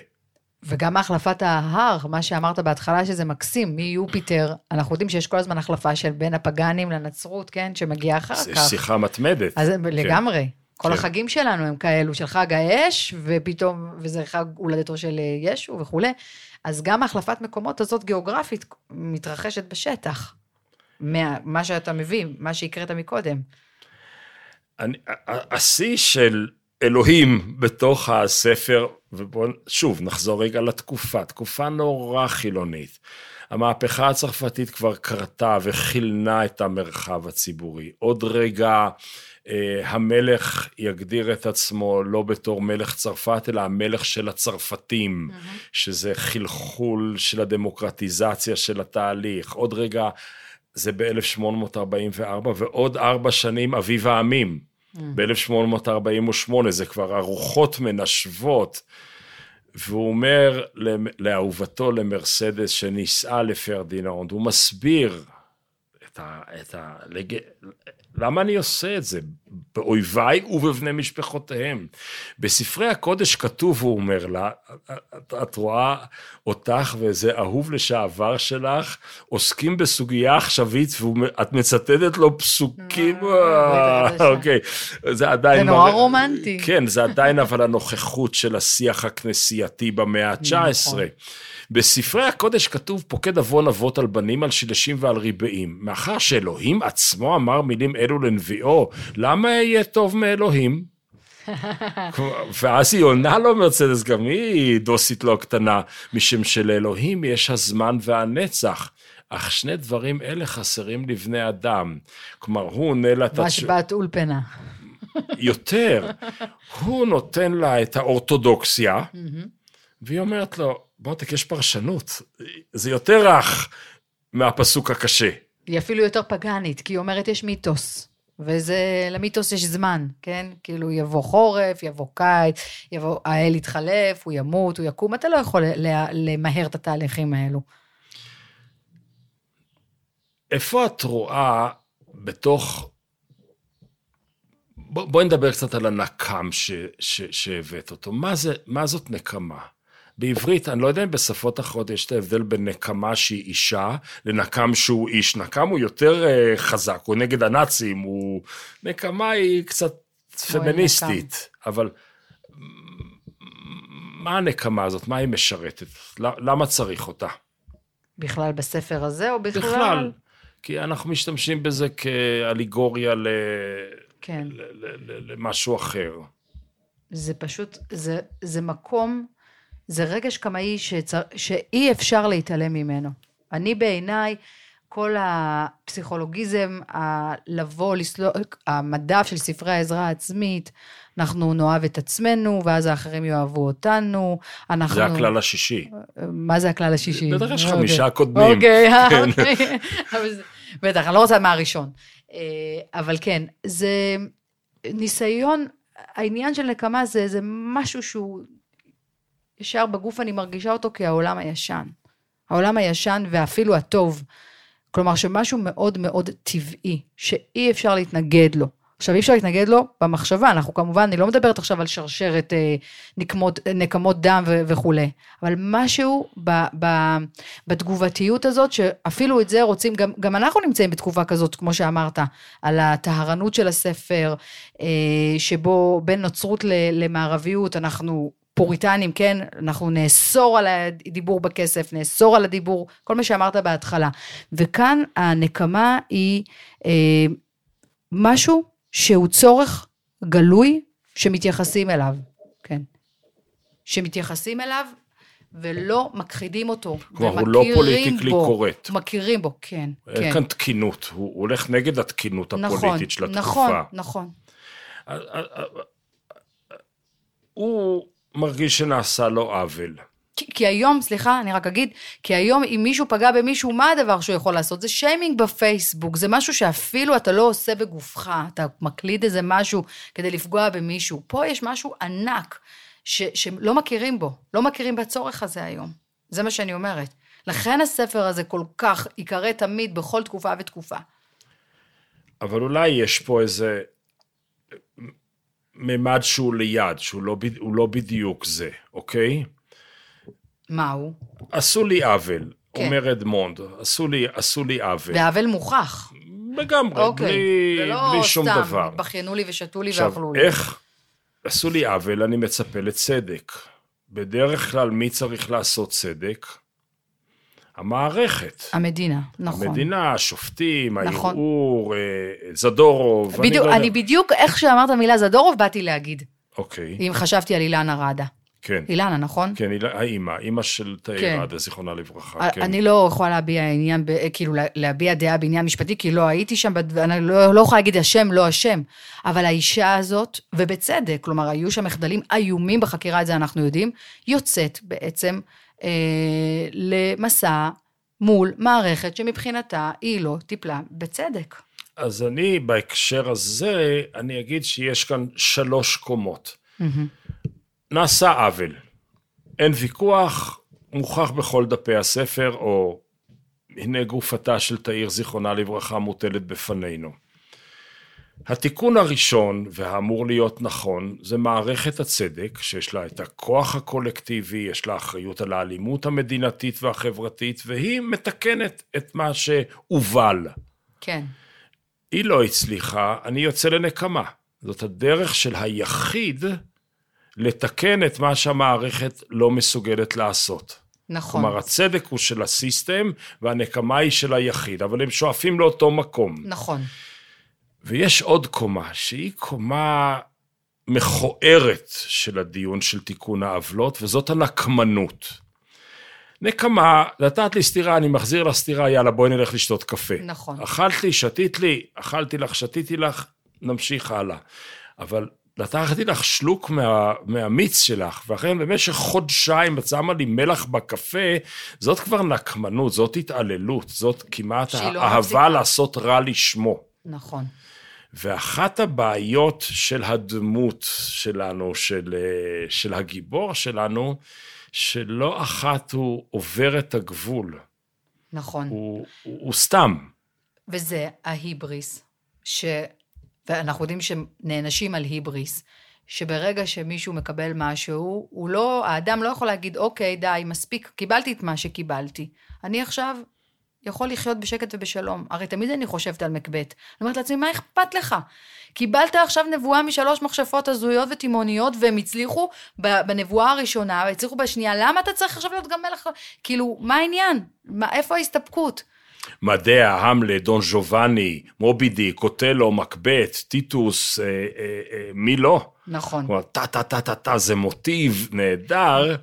וגם החלפת ההר, מה שאמרת בהתחלה שזה מקסים, מיופיטר, אנחנו יודעים שיש כל הזמן החלפה של בין הפגאנים לנצרות, כן, שמגיעה אחר זה כך. שיחה מתמדת. אז לגמרי. כל כן. החגים שלנו הם כאלו, של חג האש, ופתאום, וזה חג הולדתו של אה, ישו וכולי. אז גם החלפת מקומות הזאת גיאוגרפית מתרחשת בשטח. מה, מה שאתה מביא, מה שהקראת מקודם. השיא של אלוהים בתוך הספר, ובואו שוב נחזור רגע לתקופה, תקופה נורא חילונית. המהפכה הצרפתית כבר קרתה וכילנה את המרחב הציבורי. עוד רגע אה, המלך יגדיר את עצמו לא בתור מלך צרפת, אלא המלך של הצרפתים, שזה חלחול של הדמוקרטיזציה של התהליך. עוד רגע זה ב-1844, ועוד ארבע שנים אביב העמים. ב-1848 זה כבר ארוחות מנשבות, והוא אומר לאהובתו למרסדס שנישאה לפרדיננד, הוא מסביר את ה... את ה לג... למה אני עושה את זה? באויביי ובבני משפחותיהם. בספרי הקודש כתוב, הוא אומר לה, את, את רואה אותך וזה אהוב לשעבר שלך, עוסקים בסוגיה עכשווית ואת מצטטת לו פסוקים, אה, ברית החדשה. אוקיי, זה עדיין... זה נורא רומנטי. כן, זה עדיין אבל הנוכחות של השיח הכנסייתי במאה ה-19. בספרי הקודש כתוב פוקד עוון אבות על בנים, על שילשים ועל ריבעים. מאחר שאלוהים עצמו אמר מילים אלו לנביאו, למה יהיה טוב מאלוהים? ואז היא עונה לו מרצדס, גם היא דוסית לא קטנה, משום שלאלוהים יש הזמן והנצח. אך שני דברים אלה חסרים לבני אדם. כלומר, הוא עונה לה את התש- משבת אולפנה. יותר. הוא נותן לה את האורתודוקסיה, והיא אומרת לו, מותק, יש פרשנות, זה יותר רך מהפסוק הקשה. היא אפילו יותר פגאנית, כי היא אומרת יש מיתוס. וזה, למיתוס יש זמן, כן? כאילו יבוא חורף, יבוא קיץ, יבוא, האל יתחלף, הוא ימות, הוא יקום, אתה לא יכול למהר את התהליכים האלו. איפה את רואה בתוך... בוא, בואי נדבר קצת על הנקם ש, ש, שהבאת אותו. מה, זה, מה זאת נקמה? בעברית, אני לא יודע אם בשפות אחרות יש את ההבדל בין נקמה שהיא אישה לנקם שהוא איש. נקם הוא יותר uh, חזק, הוא נגד הנאצים, הוא... נקמה היא קצת פמיניסטית, אבל מה הנקמה הזאת? מה היא משרתת? למה צריך אותה? בכלל בספר הזה, או בכלל? בכלל, כי אנחנו משתמשים בזה כאליגוריה ל... כן. ל- ל- ל- למשהו אחר. זה פשוט, זה, זה מקום, זה רגש קמאי שצר, שאי אפשר להתעלם ממנו. אני בעיניי, כל הפסיכולוגיזם, ה- לבוא, לסלול, המדף של ספרי העזרה העצמית, אנחנו נאהב את עצמנו, ואז האחרים יאהבו אותנו. אנחנו... זה הכלל השישי. מה זה הכלל השישי? בטח יש אוקיי. חמישה קודמים. אוקיי, כן. אוקיי. בטח, אני לא רוצה מה הראשון. אה, אבל כן, זה ניסיון, העניין של נקמה זה, זה משהו שהוא ישר בגוף אני מרגישה אותו כעולם הישן. העולם הישן ואפילו הטוב. כלומר, שמשהו מאוד מאוד טבעי, שאי אפשר להתנגד לו. עכשיו, אי אפשר להתנגד לו במחשבה, אנחנו כמובן, אני לא מדברת עכשיו על שרשרת אה, נקמות, נקמות דם ו- וכולי, אבל משהו ב, ב, בתגובתיות הזאת, שאפילו את זה רוצים, גם, גם אנחנו נמצאים בתקופה כזאת, כמו שאמרת, על הטהרנות של הספר, אה, שבו בין נוצרות ל- למערביות, אנחנו פוריטנים, כן? אנחנו נאסור על הדיבור בכסף, נאסור על הדיבור, כל מה שאמרת בהתחלה. וכאן הנקמה היא אה, משהו שהוא צורך גלוי שמתייחסים אליו, כן. שמתייחסים אליו ולא מכחידים אותו. כלומר, הוא לא פוליטיקלי בו, קורקט. מכירים בו, כן, אין כן. כאן תקינות, הוא הולך נגד התקינות הפוליטית של התקופה. נכון, נכון. הוא מרגיש שנעשה לו עוול. כי, כי היום, סליחה, אני רק אגיד, כי היום אם מישהו פגע במישהו, מה הדבר שהוא יכול לעשות? זה שיימינג בפייסבוק, זה משהו שאפילו אתה לא עושה בגופך, אתה מקליד איזה משהו כדי לפגוע במישהו. פה יש משהו ענק ש, שלא מכירים בו, לא מכירים בצורך הזה היום. זה מה שאני אומרת. לכן הספר הזה כל כך ייקרא תמיד בכל תקופה ותקופה. אבל אולי יש פה איזה ממד שהוא ליד, שהוא לא, לא בדיוק זה, אוקיי? מה הוא? עשו לי עוול, כן. אומר אדמונד, עשו לי, עשו לי עוול. ועוול מוכח. לגמרי, אוקיי. בלי, ולא בלי שום סתם, דבר. התבכיינו לי ושתו לי עכשיו, ואכלו לי. איך עשו לי עוול, אני מצפה לצדק. בדרך כלל, מי צריך לעשות צדק? המערכת. המדינה, נכון. המדינה, השופטים, נכון. הערעור, אה, זדורוב. בדיוק, לא אני. בדיוק, איך שאמרת מילה זדורוב, באתי להגיד. אוקיי, אם חשבתי על אילנה ראדה. כן. אילנה, נכון? כן, איל- האימא, אימא של כן. תאיר עדה, זיכרונה לברכה. כן. אני לא יכולה להביע עניין, ב- כאילו לה- להביע דעה בעניין משפטי, כי לא הייתי שם, אני לא, לא יכולה להגיד אשם, לא אשם. אבל האישה הזאת, ובצדק, כלומר, היו שם מחדלים איומים בחקירה, את זה אנחנו יודעים, יוצאת בעצם אה, למסע מול מערכת שמבחינתה היא לא טיפלה בצדק. אז אני, בהקשר הזה, אני אגיד שיש כאן שלוש קומות. נעשה עוול. אין ויכוח, מוכח בכל דפי הספר, או הנה גופתה של תאיר זיכרונה לברכה מוטלת בפנינו. התיקון הראשון, והאמור להיות נכון, זה מערכת הצדק, שיש לה את הכוח הקולקטיבי, יש לה אחריות על האלימות המדינתית והחברתית, והיא מתקנת את מה שהובל. כן, היא לא הצליחה, אני יוצא לנקמה. זאת הדרך של היחיד לתקן את מה שהמערכת לא מסוגלת לעשות. נכון. כלומר, הצדק הוא של הסיסטם והנקמה היא של היחיד, אבל הם שואפים לאותו מקום. נכון. ויש עוד קומה, שהיא קומה מכוערת של הדיון של תיקון העוולות, וזאת הנקמנות. נקמה, נתת לי סטירה, אני מחזיר לך סטירה, יאללה, בואי נלך לשתות קפה. נכון. אכלת לי, שתית לי, אכלתי לך, שתיתי לך, נמשיך הלאה. אבל לקחתי לך שלוק מה, מהמיץ שלך, ואכן במשך חודשיים את שמה לי מלח בקפה, זאת כבר נקמנות, זאת התעללות, זאת כמעט שהיא לא. לעשות רע לשמו. נכון. ואחת הבעיות של הדמות שלנו, של, אה, של הגיבור שלנו, שלא אחת הוא עובר את הגבול, נכון. הוא, הוא, הוא סתם. וזה ההיבריס, ש... ואנחנו יודעים שנענשים על היבריס, שברגע שמישהו מקבל משהו, הוא לא, האדם לא יכול להגיד, אוקיי, די, מספיק, קיבלתי את מה שקיבלתי. אני עכשיו יכול לחיות בשקט ובשלום. הרי תמיד אני חושבת על מקבט. אני אומרת לעצמי, מה אכפת לך? קיבלת עכשיו נבואה משלוש מכשפות הזויות ותימהוניות, והם הצליחו בנבואה הראשונה, והצליחו בשנייה, למה אתה צריך עכשיו להיות גם מלך? כאילו, מה העניין? מה, איפה ההסתפקות? מדע, המלט, דון ז'ובאני, מובידי, קוטלו, מקבט, טיטוס, אה, אה, אה, מי לא? נכון. כלומר, טה טה טה טה טה זה מוטיב נהדר,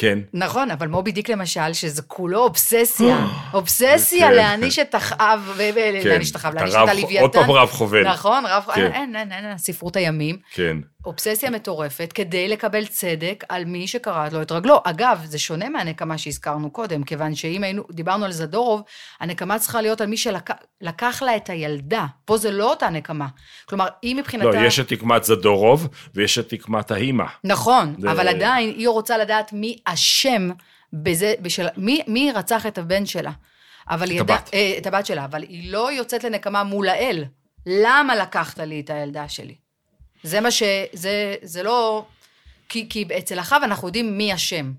כן. נכון, אבל מובי דיק למשל, שזה כולו אובססיה, אובססיה כן. להעניש את אחאב, ולהעניש את אחאב, להעניש את הלוויתן. עוד פעם רב חובל. נכון, רב, כן. אין, אין, אין, אין, ספרות הימים. כן. אובססיה מטורפת כדי לקבל צדק על מי שקרעת לו את רגלו. אגב, זה שונה מהנקמה שהזכרנו קודם, כיוון שאם היינו, דיברנו על זדורוב, הנקמה צריכה להיות על מי שלקח לה את הילדה. פה זה לא אותה נקמה. כלומר, היא מבחינתה... לא, יש את תקמת זדורוב ויש את תקמת האימא. נכון, זה- אבל עדיין היא רוצה לדעת מי אשם בזה, בשל, מי, מי רצח את הבן שלה. אבל היא ידעה- הבת. אה, את הבת שלה, אבל היא לא יוצאת לנקמה מול האל. למה לקחת לי את הילדה שלי? זה מה ש... זה, זה לא... כי, כי אצל אחאב אנחנו יודעים מי אשם.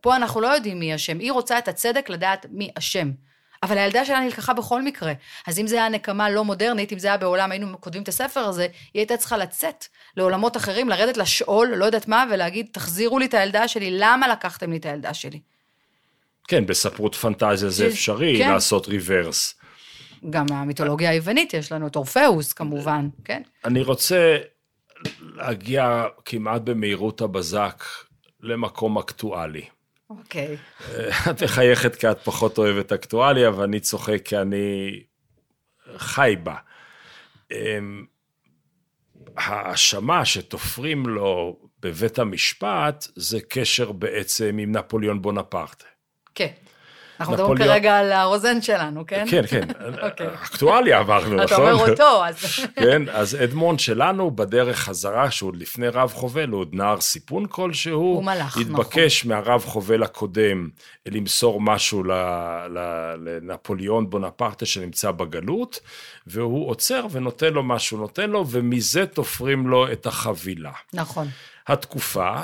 פה אנחנו לא יודעים מי אשם. היא רוצה את הצדק לדעת מי אשם. אבל הילדה שלה נלקחה בכל מקרה. אז אם זה היה נקמה לא מודרנית, אם זה היה בעולם, היינו כותבים את הספר הזה, היא הייתה צריכה לצאת לעולמות אחרים, לרדת לשאול, לא יודעת מה, ולהגיד, תחזירו לי את הילדה שלי, למה לקחתם לי את הילדה שלי? כן, בספרות פנטזיה זה אפשרי כן. לעשות ריברס. גם מהמיתולוגיה היוונית יש לנו את אורפאוס, כמובן, כן? אני רוצה להגיע כמעט במהירות הבזק למקום אקטואלי. אוקיי. את מחייכת כי את פחות אוהבת אקטואליה, ואני צוחק כי אני חי בה. אמ, ההאשמה שתופרים לו בבית המשפט, זה קשר בעצם עם נפוליאון בונפרטה. כן. אנחנו מדברים כרגע על הרוזן שלנו, כן? כן, כן, אוקיי. אקטואליה אתה נכון? אומר אותו, אז... כן, אז אדמונד שלנו בדרך חזרה, שהוא עוד לפני רב חובל, הוא עוד נער סיפון כלשהו, הוא מלאך, נכון. התבקש מהרב חובל הקודם למסור משהו ל- ל- לנפוליאון בונפרטה שנמצא בגלות, והוא עוצר ונותן לו מה שהוא נותן לו, ומזה תופרים לו את החבילה. נכון. התקופה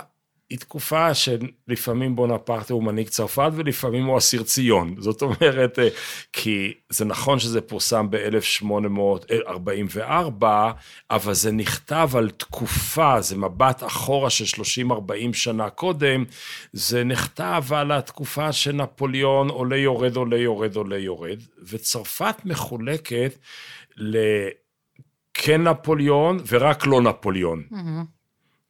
היא תקופה שלפעמים בונפרטה הוא מנהיג צרפת ולפעמים הוא אסיר ציון. זאת אומרת, אה, כי זה נכון שזה פורסם ב-1844, אבל זה נכתב על תקופה, זה מבט אחורה של 30-40 שנה קודם, זה נכתב על התקופה שנפוליאון עולה יורד, עולה יורד, עולה יורד, וצרפת מחולקת לכן נפוליאון ורק לא נפוליאון.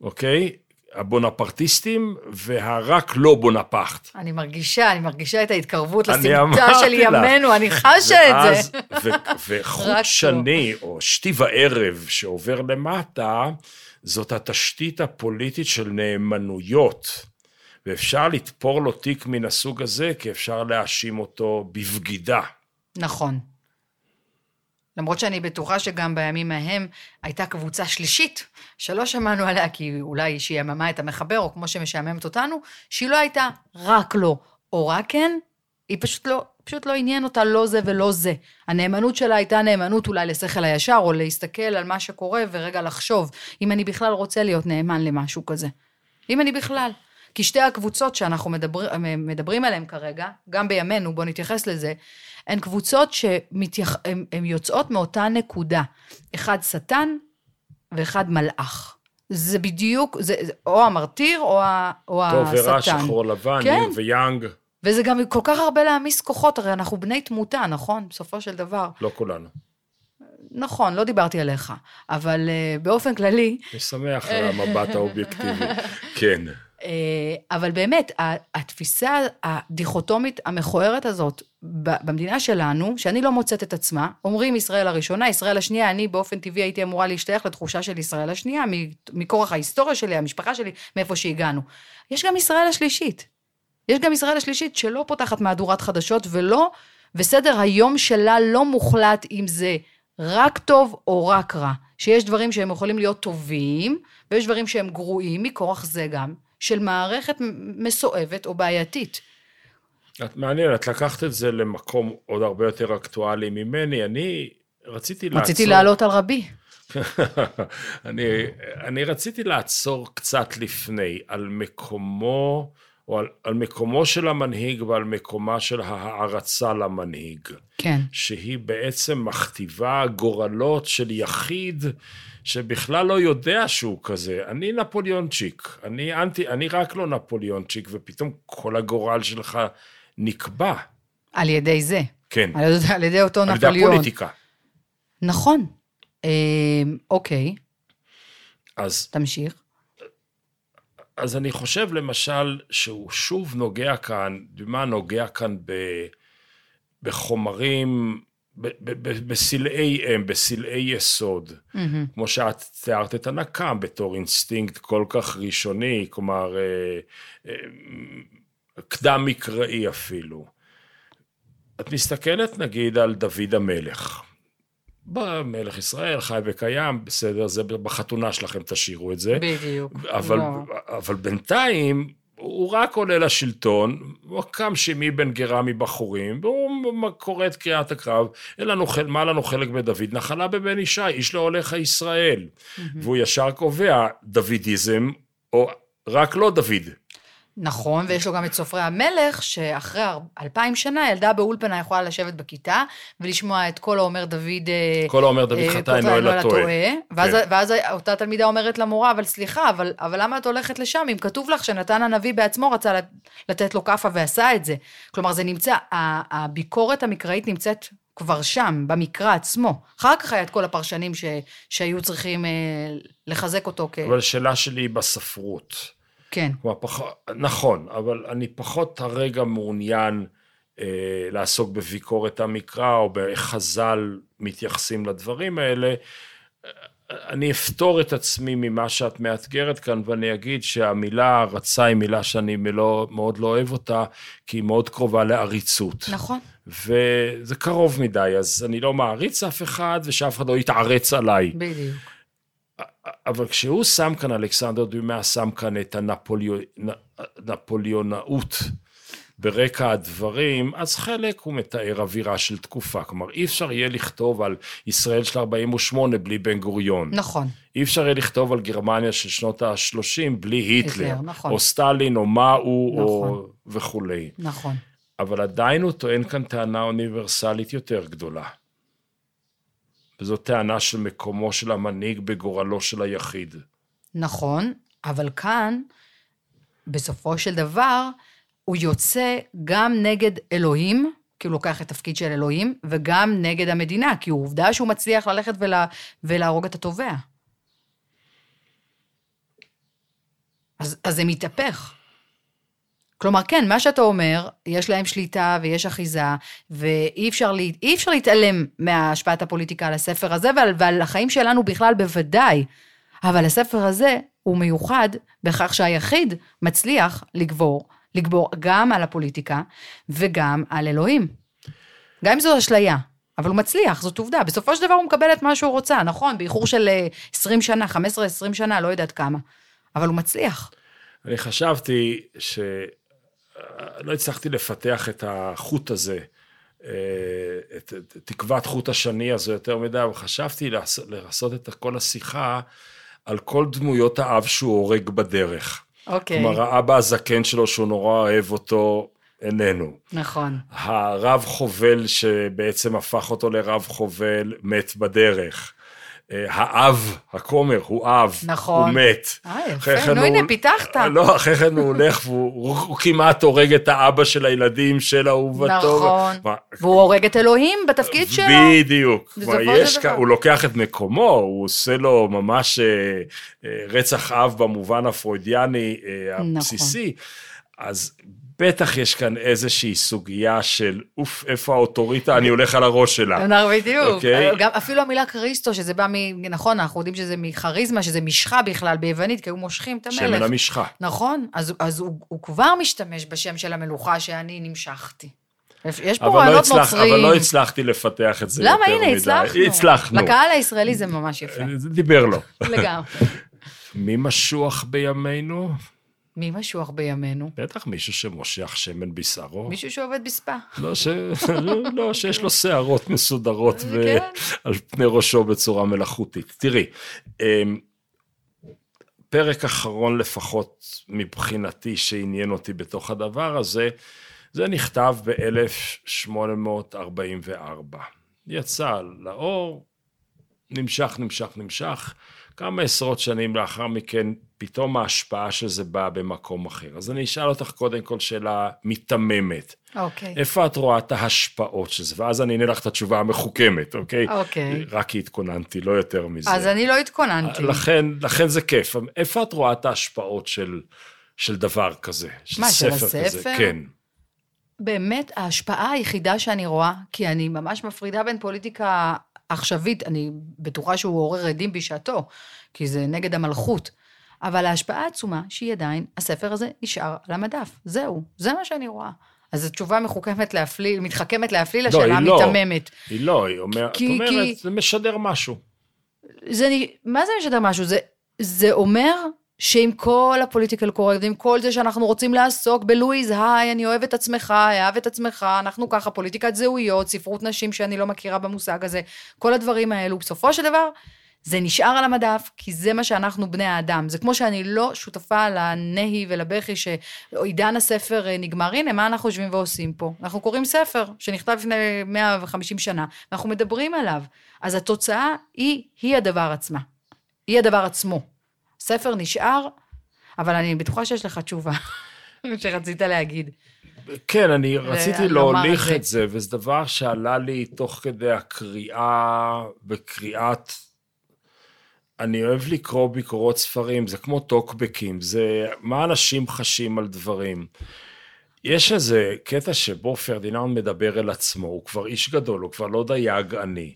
אוקיי? הבונפרטיסטים והרק לא בונפרט. אני מרגישה, אני מרגישה את ההתקרבות לסמטה של לך. ימינו, אני חשה את זה. ו- וחוט שני, או שתי וערב שעובר למטה, זאת התשתית הפוליטית של נאמנויות. ואפשר לתפור לו תיק מן הסוג הזה, כי אפשר להאשים אותו בבגידה. נכון. למרות שאני בטוחה שגם בימים ההם הייתה קבוצה שלישית, שלא שמענו עליה, כי אולי שהיא יממה את המחבר, או כמו שמשעממת אותנו, שהיא לא הייתה רק לא, או רק כן, היא פשוט לא, פשוט לא עניין אותה לא זה ולא זה. הנאמנות שלה הייתה נאמנות אולי לשכל הישר, או להסתכל על מה שקורה ורגע לחשוב, אם אני בכלל רוצה להיות נאמן למשהו כזה. אם אני בכלל. כי שתי הקבוצות שאנחנו מדבר, מדברים עליהן כרגע, גם בימינו, בואו נתייחס לזה, הן קבוצות שהן יוצאות מאותה נקודה. אחד שטן ואחד מלאך. זה בדיוק, זה, או המרטיר או, ה, או טוב השטן. ורע, שחור לבן, כן. יין ויאנג, וזה גם כל כך הרבה להעמיס כוחות, הרי אנחנו בני תמותה, נכון? בסופו של דבר. לא כולנו. נכון, לא דיברתי עליך, אבל uh, באופן כללי, אני שמח על המבט האובייקטיבי. כן. אה, אבל באמת, התפיסה הדיכוטומית המכוערת הזאת במדינה שלנו, שאני לא מוצאת את עצמה, אומרים ישראל הראשונה, ישראל השנייה, אני באופן טבעי הייתי אמורה להשתייך לתחושה של ישראל השנייה, מכורח ההיסטוריה שלי, המשפחה שלי, מאיפה שהגענו. יש גם ישראל השלישית. יש גם ישראל השלישית שלא פותחת מהדורת חדשות ולא, וסדר היום שלה לא מוחלט אם זה רק טוב או רק רע. שיש דברים שהם יכולים להיות טובים, ויש דברים שהם גרועים, מכורח זה גם, של מערכת מסואבת או בעייתית. את מעניין, את לקחת את זה למקום עוד הרבה יותר אקטואלי ממני. אני רציתי לעצור... רציתי לעלות על רבי. אני, אני רציתי לעצור קצת לפני, על מקומו, או על, על מקומו של המנהיג ועל מקומה של ההערצה למנהיג. כן. שהיא בעצם מכתיבה גורלות של יחיד שבכלל לא יודע שהוא כזה. אני נפוליאונצ'יק, אני אנטי, אני רק לא נפוליאונצ'יק, ופתאום כל הגורל שלך נקבע. על ידי זה. כן, על ידי, על ידי אותו על ידי נפוליאון. הפוליטיקה. נכון. אה, אוקיי, אז תמשיך. אז אני חושב למשל שהוא שוב נוגע כאן, במה נוגע כאן ב, בחומרים, בסלעי אם, בסלעי יסוד, mm-hmm. כמו שאת תיארת את הנקם בתור אינסטינקט כל כך ראשוני, כלומר, אה, אה, קדם מקראי אפילו. את מסתכלת נגיד על דוד המלך. בא מלך ישראל, חי וקיים, בסדר, זה בחתונה שלכם תשאירו את זה. בדיוק. אבל, לא. אבל בינתיים, הוא רק עולה לשלטון, הוא קם שמי בן גרה מבחורים, והוא קורא את קריאת הקרב, אין לנו, מה לנו חלק בדוד? נחלה בבן ישי, איש לא הולך הישראל. Mm-hmm. והוא ישר קובע דוידיזם, או רק לא דוד. נכון, ויש לו גם את סופרי המלך, שאחרי אלפיים שנה ילדה באולפנה יכולה לשבת בכיתה ולשמוע את כל האומר דוד... אה, כל האומר דוד אה, חטא אינו אלא טועה. ואז, כן. ואז אותה תלמידה אומרת למורה, אבל סליחה, אבל, אבל למה את הולכת לשם אם כתוב לך שנתן הנביא בעצמו רצה לתת לו כאפה ועשה את זה? כלומר, זה נמצא, הביקורת המקראית נמצאת כבר שם, במקרא עצמו. אחר כך היה את כל הפרשנים ש, שהיו צריכים אה, לחזק אותו כ... אבל השאלה שלי היא בספרות. כן. כלומר, פח... נכון, אבל אני פחות הרגע מעוניין אה, לעסוק בביקורת המקרא, או באיך חז"ל מתייחסים לדברים האלה. אני אפתור את עצמי ממה שאת מאתגרת כאן, ואני אגיד שהמילה רצה היא מילה שאני מלא, מאוד לא אוהב אותה, כי היא מאוד קרובה לעריצות. נכון. וזה קרוב מדי, אז אני לא מעריץ אף אחד, ושאף אחד לא יתערץ עליי. בדיוק. אבל כשהוא שם כאן, אלכסנדר דומה שם כאן את הנפוליונאות ברקע הדברים, אז חלק הוא מתאר אווירה של תקופה. כלומר, אי אפשר יהיה לכתוב על ישראל של 48 בלי בן גוריון. נכון. אי אפשר יהיה לכתוב על גרמניה של שנות ה-30 בלי היטלר. היטלר, נכון. או סטלין, או מאו, נכון. או וכולי. נכון. אבל עדיין הוא טוען כאן טענה אוניברסלית יותר גדולה. וזו טענה של מקומו של המנהיג בגורלו של היחיד. נכון, אבל כאן, בסופו של דבר, הוא יוצא גם נגד אלוהים, כי הוא לוקח את תפקיד של אלוהים, וגם נגד המדינה, כי הוא עובדה שהוא מצליח ללכת ולה, ולהרוג את התובע. אז, אז זה מתהפך. כלומר, כן, מה שאתה אומר, יש להם שליטה ויש אחיזה, ואי אפשר, לה, אפשר להתעלם מהשפעת הפוליטיקה על הספר הזה ועל, ועל החיים שלנו בכלל בוודאי. אבל הספר הזה הוא מיוחד בכך שהיחיד מצליח לגבור, לגבור גם על הפוליטיקה וגם על אלוהים. גם אם זו אשליה, אבל הוא מצליח, זאת עובדה. בסופו של דבר הוא מקבל את מה שהוא רוצה, נכון? באיחור של 20 אה, שנה, 15-20 שנה, לא יודעת כמה. אבל הוא מצליח. אני חשבתי ש... לא הצלחתי לפתח את החוט הזה, אה, את, תקוות חוט השני הזו יותר מדי, אבל חשבתי לעשות, את כל השיחה על כל דמויות האב שהוא הורג בדרך. אוקיי. כלומר, האבא הזקן שלו, שהוא נורא אוהב אותו, איננו. נכון. הרב חובל שבעצם הפך אותו לרב חובל, מת בדרך. אה, האב, הכומר, הוא אב, נכון. הוא מת. אה, יפה, נו הנה, פיתחת. לא, אחרי כן הוא הולך והוא כמעט הורג את האבא של הילדים של אהובתו. נכון, והוא הורג את אלוהים בתפקיד שלו. בדיוק. הוא לוקח את מקומו, הוא עושה לו ממש אה, אה, רצח אב במובן הפרוידיאני הבסיסי. נכון. אז בטח יש כאן איזושהי סוגיה של אוף, איפה האוטוריטה, אני הולך על הראש שלה. בדיוק. Okay. אוקיי? גם אפילו המילה כריסטו, שזה בא מ... נכון, אנחנו יודעים שזה מכריזמה, שזה משחה בכלל ביוונית, כי היו מושכים את המלך. שמן המשחה. נכון, אז, אז הוא, הוא כבר משתמש בשם של המלוכה שאני נמשכתי. יש פה רעיונות לא נוצריים. אבל לא הצלחתי לפתח את זה למה? יותר מדי. למה? הנה, הצלחנו. הצלחנו. לקהל הישראלי זה ממש יפה. זה דיבר לו. לגמרי. מי משוח בימינו? מי משוח בימינו? בטח מישהו שמושך שמן בשערו. מישהו שעובד בספה. לא, ש... לא שיש לו שערות מסודרות ו... כן. על פני ראשו בצורה מלאכותית. תראי, אמ, פרק אחרון לפחות מבחינתי שעניין אותי בתוך הדבר הזה, זה נכתב ב-1844. יצא לאור נמשך, נמשך, נמשך. כמה עשרות שנים לאחר מכן, פתאום ההשפעה של זה באה במקום אחר. אז אני אשאל אותך קודם כל שאלה מיתממת. אוקיי. איפה את רואה את ההשפעות של זה? ואז אני אענה לך את התשובה המחוכמת, אוקיי? אוקיי. רק כי התכוננתי, לא יותר מזה. אז אני לא התכוננתי. לכן, לכן זה כיף. איפה את רואה את ההשפעות של, של דבר כזה? מה, של ספר הספר? כזה? כן. באמת, ההשפעה היחידה שאני רואה, כי אני ממש מפרידה בין פוליטיקה עכשווית, אני בטוחה שהוא עורר עדים בשעתו, כי זה נגד המלכות, אבל ההשפעה העצומה שהיא עדיין, הספר הזה נשאר על המדף. זהו, זה מה שאני רואה. אז התשובה מחוכמת להפליא, מתחכמת להפליא לא, לשאלה היא לא. המיתממת. היא לא, היא אומר, את כי- אומרת, כי- זה משדר משהו. זה, מה זה משדר משהו? זה, זה אומר שעם כל הפוליטיקל קורקט, ועם כל זה שאנחנו רוצים לעסוק בלואיז, היי, אני אוהב את עצמך, אהב את עצמך, אנחנו ככה, פוליטיקת זהויות, ספרות נשים שאני לא מכירה במושג הזה, כל הדברים האלו, בסופו של דבר, זה נשאר על המדף, כי זה מה שאנחנו בני האדם. זה כמו שאני לא שותפה לנהי ולבכי שעידן הספר אה, נגמר. הנה, מה אנחנו יושבים ועושים פה? אנחנו קוראים ספר שנכתב לפני 150 שנה, ואנחנו מדברים עליו. אז התוצאה היא, היא הדבר עצמה. היא הדבר עצמו. ספר נשאר, אבל אני בטוחה שיש לך תשובה שרצית להגיד. כן, אני רציתי להוליך את זה. וזה דבר שעלה לי תוך כדי הקריאה, בקריאת... אני אוהב לקרוא ביקורות ספרים, זה כמו טוקבקים, זה מה אנשים חשים על דברים. יש איזה קטע שבו פרדיננד מדבר אל עצמו, הוא כבר איש גדול, הוא כבר לא דייג עני.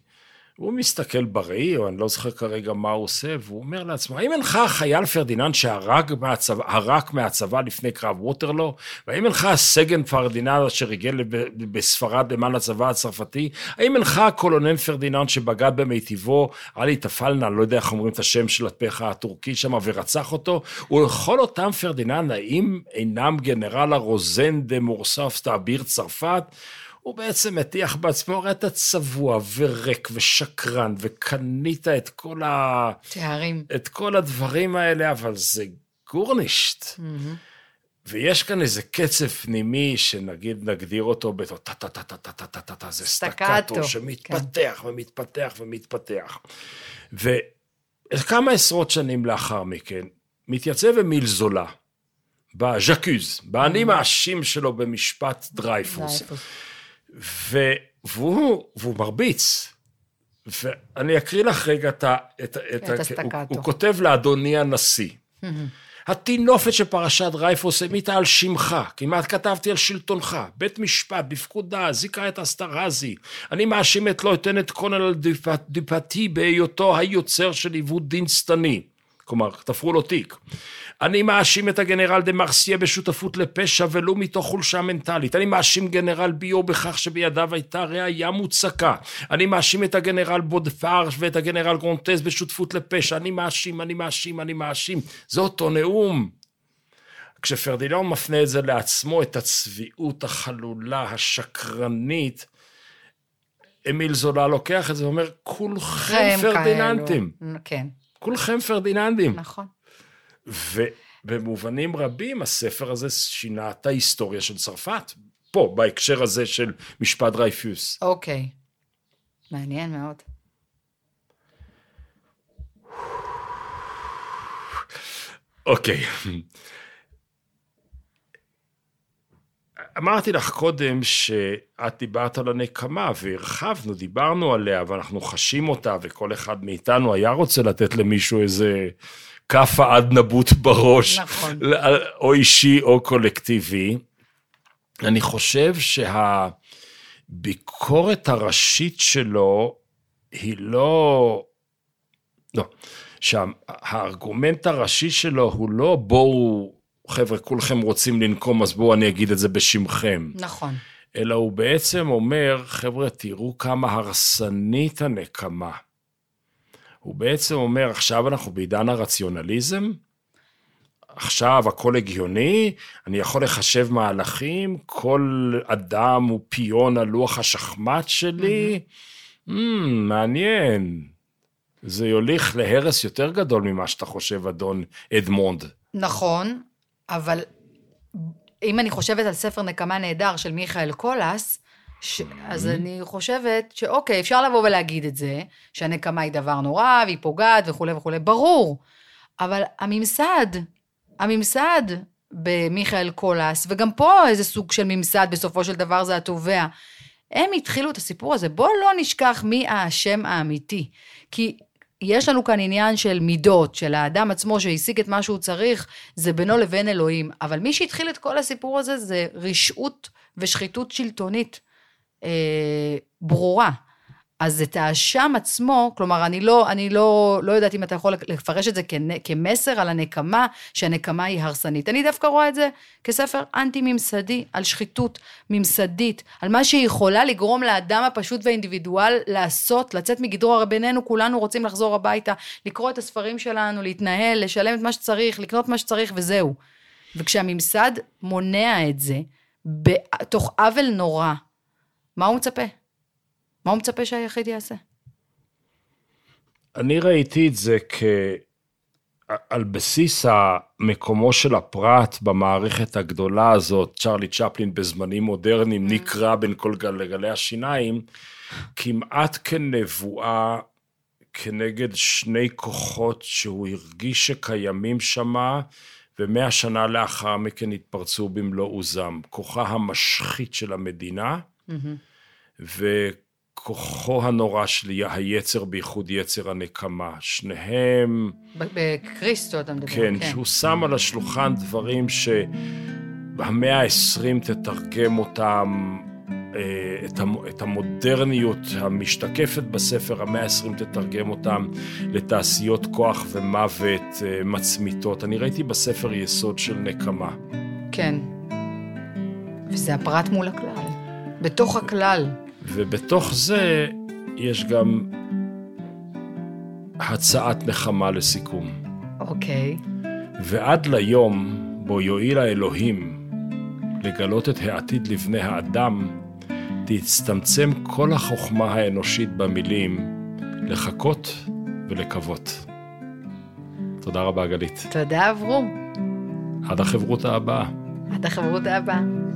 הוא מסתכל בראי, או אני לא זוכר כרגע מה הוא עושה, והוא אומר לעצמו, האם אינך החייל פרדיננד שהרג מהצבא, הרק מהצבא לפני קרב ווטרלו? והאם אינך הסגן פרדיננד אשר הגיע בספרד למען הצבא הצרפתי? האם אינך הקולונל פרדיננד שבגד במיטיבו, עלי טפלנה, לא יודע איך אומרים את השם של הפחה הטורקי שם, ורצח אותו? וכל אותם פרדיננד, האם אינם גנרל הרוזן דה מורסף אביר צרפת? הוא בעצם מטיח בעצמו, הרי אתה צבוע וריק ושקרן, וקנית את כל ה... תארים. את כל הדברים האלה, אבל זה גורנישט. Mm-hmm. ויש כאן איזה קצב פנימי, שנגיד נגדיר אותו בטה-טה-טה-טה-טה-טה-טה, זה סטקטו, כן. שמתפתח כן. ומתפתח ומתפתח. וכמה עשרות שנים לאחר מכן, מתייצב אמיל זולה, ב J'accuse, באני מאשים שלו במשפט דרייפוס. דרייפוס. ו... והוא, והוא מרביץ. ואני אקריא לך רגע את ה... את, את, את ה-. הוא, הוא כותב לאדוני הנשיא. הטינופת שפרשת דרייפוס המיטה על שמך, כמעט כתבתי על שלטונך, בית משפט, בפקודה, זיכה את אסטרהאזי. אני מאשים את לויטננט קולונל די פ- די פאטי בהיותו היוצר של עיוות דין שטני. כלומר, תפרו לו תיק. אני מאשים את הגנרל דה מרסיה בשותפות לפשע ולו מתוך חולשה מנטלית. אני מאשים גנרל ביו בכך שבידיו הייתה ראייה מוצקה. אני מאשים את הגנרל בואדפר ואת הגנרל גונז בשותפות לפשע. אני מאשים, אני מאשים, אני מאשים. זה אותו נאום. כשפרדיננד מפנה את זה לעצמו, את הצביעות החלולה, השקרנית, אמיל זולה לוקח את זה ואומר, כולכם הם פרדיננדים. כאלו. כן, כולכם פרדיננדים. נכון. ובמובנים רבים הספר הזה שינה את ההיסטוריה של צרפת. פה, בהקשר הזה של משפט דרייפוס. אוקיי. מעניין מאוד. אוקיי. אמרתי לך קודם שאת דיברת על הנקמה והרחבנו, דיברנו עליה ואנחנו חשים אותה וכל אחד מאיתנו היה רוצה לתת למישהו איזה כאפה עד נבוט בראש, נכון. או אישי או קולקטיבי. אני חושב שהביקורת הראשית שלו היא לא... לא. שהארגומנט הראשי שלו הוא לא בואו, חבר'ה, כולכם רוצים לנקום, אז בואו אני אגיד את זה בשמכם. נכון. אלא הוא בעצם אומר, חבר'ה, תראו כמה הרסנית הנקמה. הוא בעצם אומר, עכשיו אנחנו בעידן הרציונליזם, עכשיו הכל הגיוני, אני יכול לחשב מהלכים, כל אדם הוא פיון על לוח השחמט שלי. Mm, מעניין. זה יוליך להרס יותר גדול ממה שאתה חושב, אדון אדמונד. נכון, אבל אם אני חושבת על ספר נקמה נהדר של מיכאל קולהאס, ש... אז אני חושבת שאוקיי, אפשר לבוא ולהגיד את זה, שהנקמה היא דבר נורא, והיא פוגעת וכולי וכולי, ברור. אבל הממסד, הממסד במיכאל קולהאס, וגם פה איזה סוג של ממסד, בסופו של דבר זה התובע, הם התחילו את הסיפור הזה. בואו לא נשכח מי האשם האמיתי. כי יש לנו כאן עניין של מידות, של האדם עצמו שהשיג את מה שהוא צריך, זה בינו לבין אלוהים. אבל מי שהתחיל את כל הסיפור הזה זה רשעות ושחיתות שלטונית אה, ברורה. אז את האשם עצמו, כלומר, אני לא, אני לא, לא יודעת אם אתה יכול לפרש את זה כמסר על הנקמה, שהנקמה היא הרסנית. אני דווקא רואה את זה כספר אנטי-ממסדי, על שחיתות ממסדית, על מה שהיא יכולה לגרום לאדם הפשוט והאינדיבידואל לעשות, לצאת מגדרו, הרי בינינו כולנו רוצים לחזור הביתה, לקרוא את הספרים שלנו, להתנהל, לשלם את מה שצריך, לקנות מה שצריך וזהו. וכשהממסד מונע את זה, בתוך עוול נורא, מה הוא מצפה? מה הוא מצפה שהיחיד יעשה? אני ראיתי את זה כ... על בסיס המקומו של הפרט במערכת הגדולה הזאת, צ'רלי צ'פלין בזמנים מודרניים mm. נקרא בין כל גלגלי השיניים, כמעט כנבואה כנגד שני כוחות שהוא הרגיש שקיימים שמה, ומאה שנה לאחר מכן התפרצו במלוא עוזם. כוחה המשחית של המדינה, mm-hmm. כוחו הנורא של היצר, בייחוד יצר הנקמה. שניהם... בקריסטו אתה מדבר, כן. כן, שהוא שם על השולחן דברים שהמאה ה-20 תתרגם אותם, אה, את המודרניות המשתקפת בספר, המאה ה-20 תתרגם אותם לתעשיות כוח ומוות אה, מצמיתות. אני ראיתי בספר יסוד של נקמה. כן. וזה הפרט מול הכלל. בתוך הכלל. ובתוך זה יש גם הצעת נחמה לסיכום. אוקיי. Okay. ועד ליום בו יואיל האלוהים לגלות את העתיד לבני האדם, תצטמצם כל החוכמה האנושית במילים לחכות ולקוות. תודה רבה, גלית. תודה, אברום. עד החברותה הבאה. עד החברותה הבאה.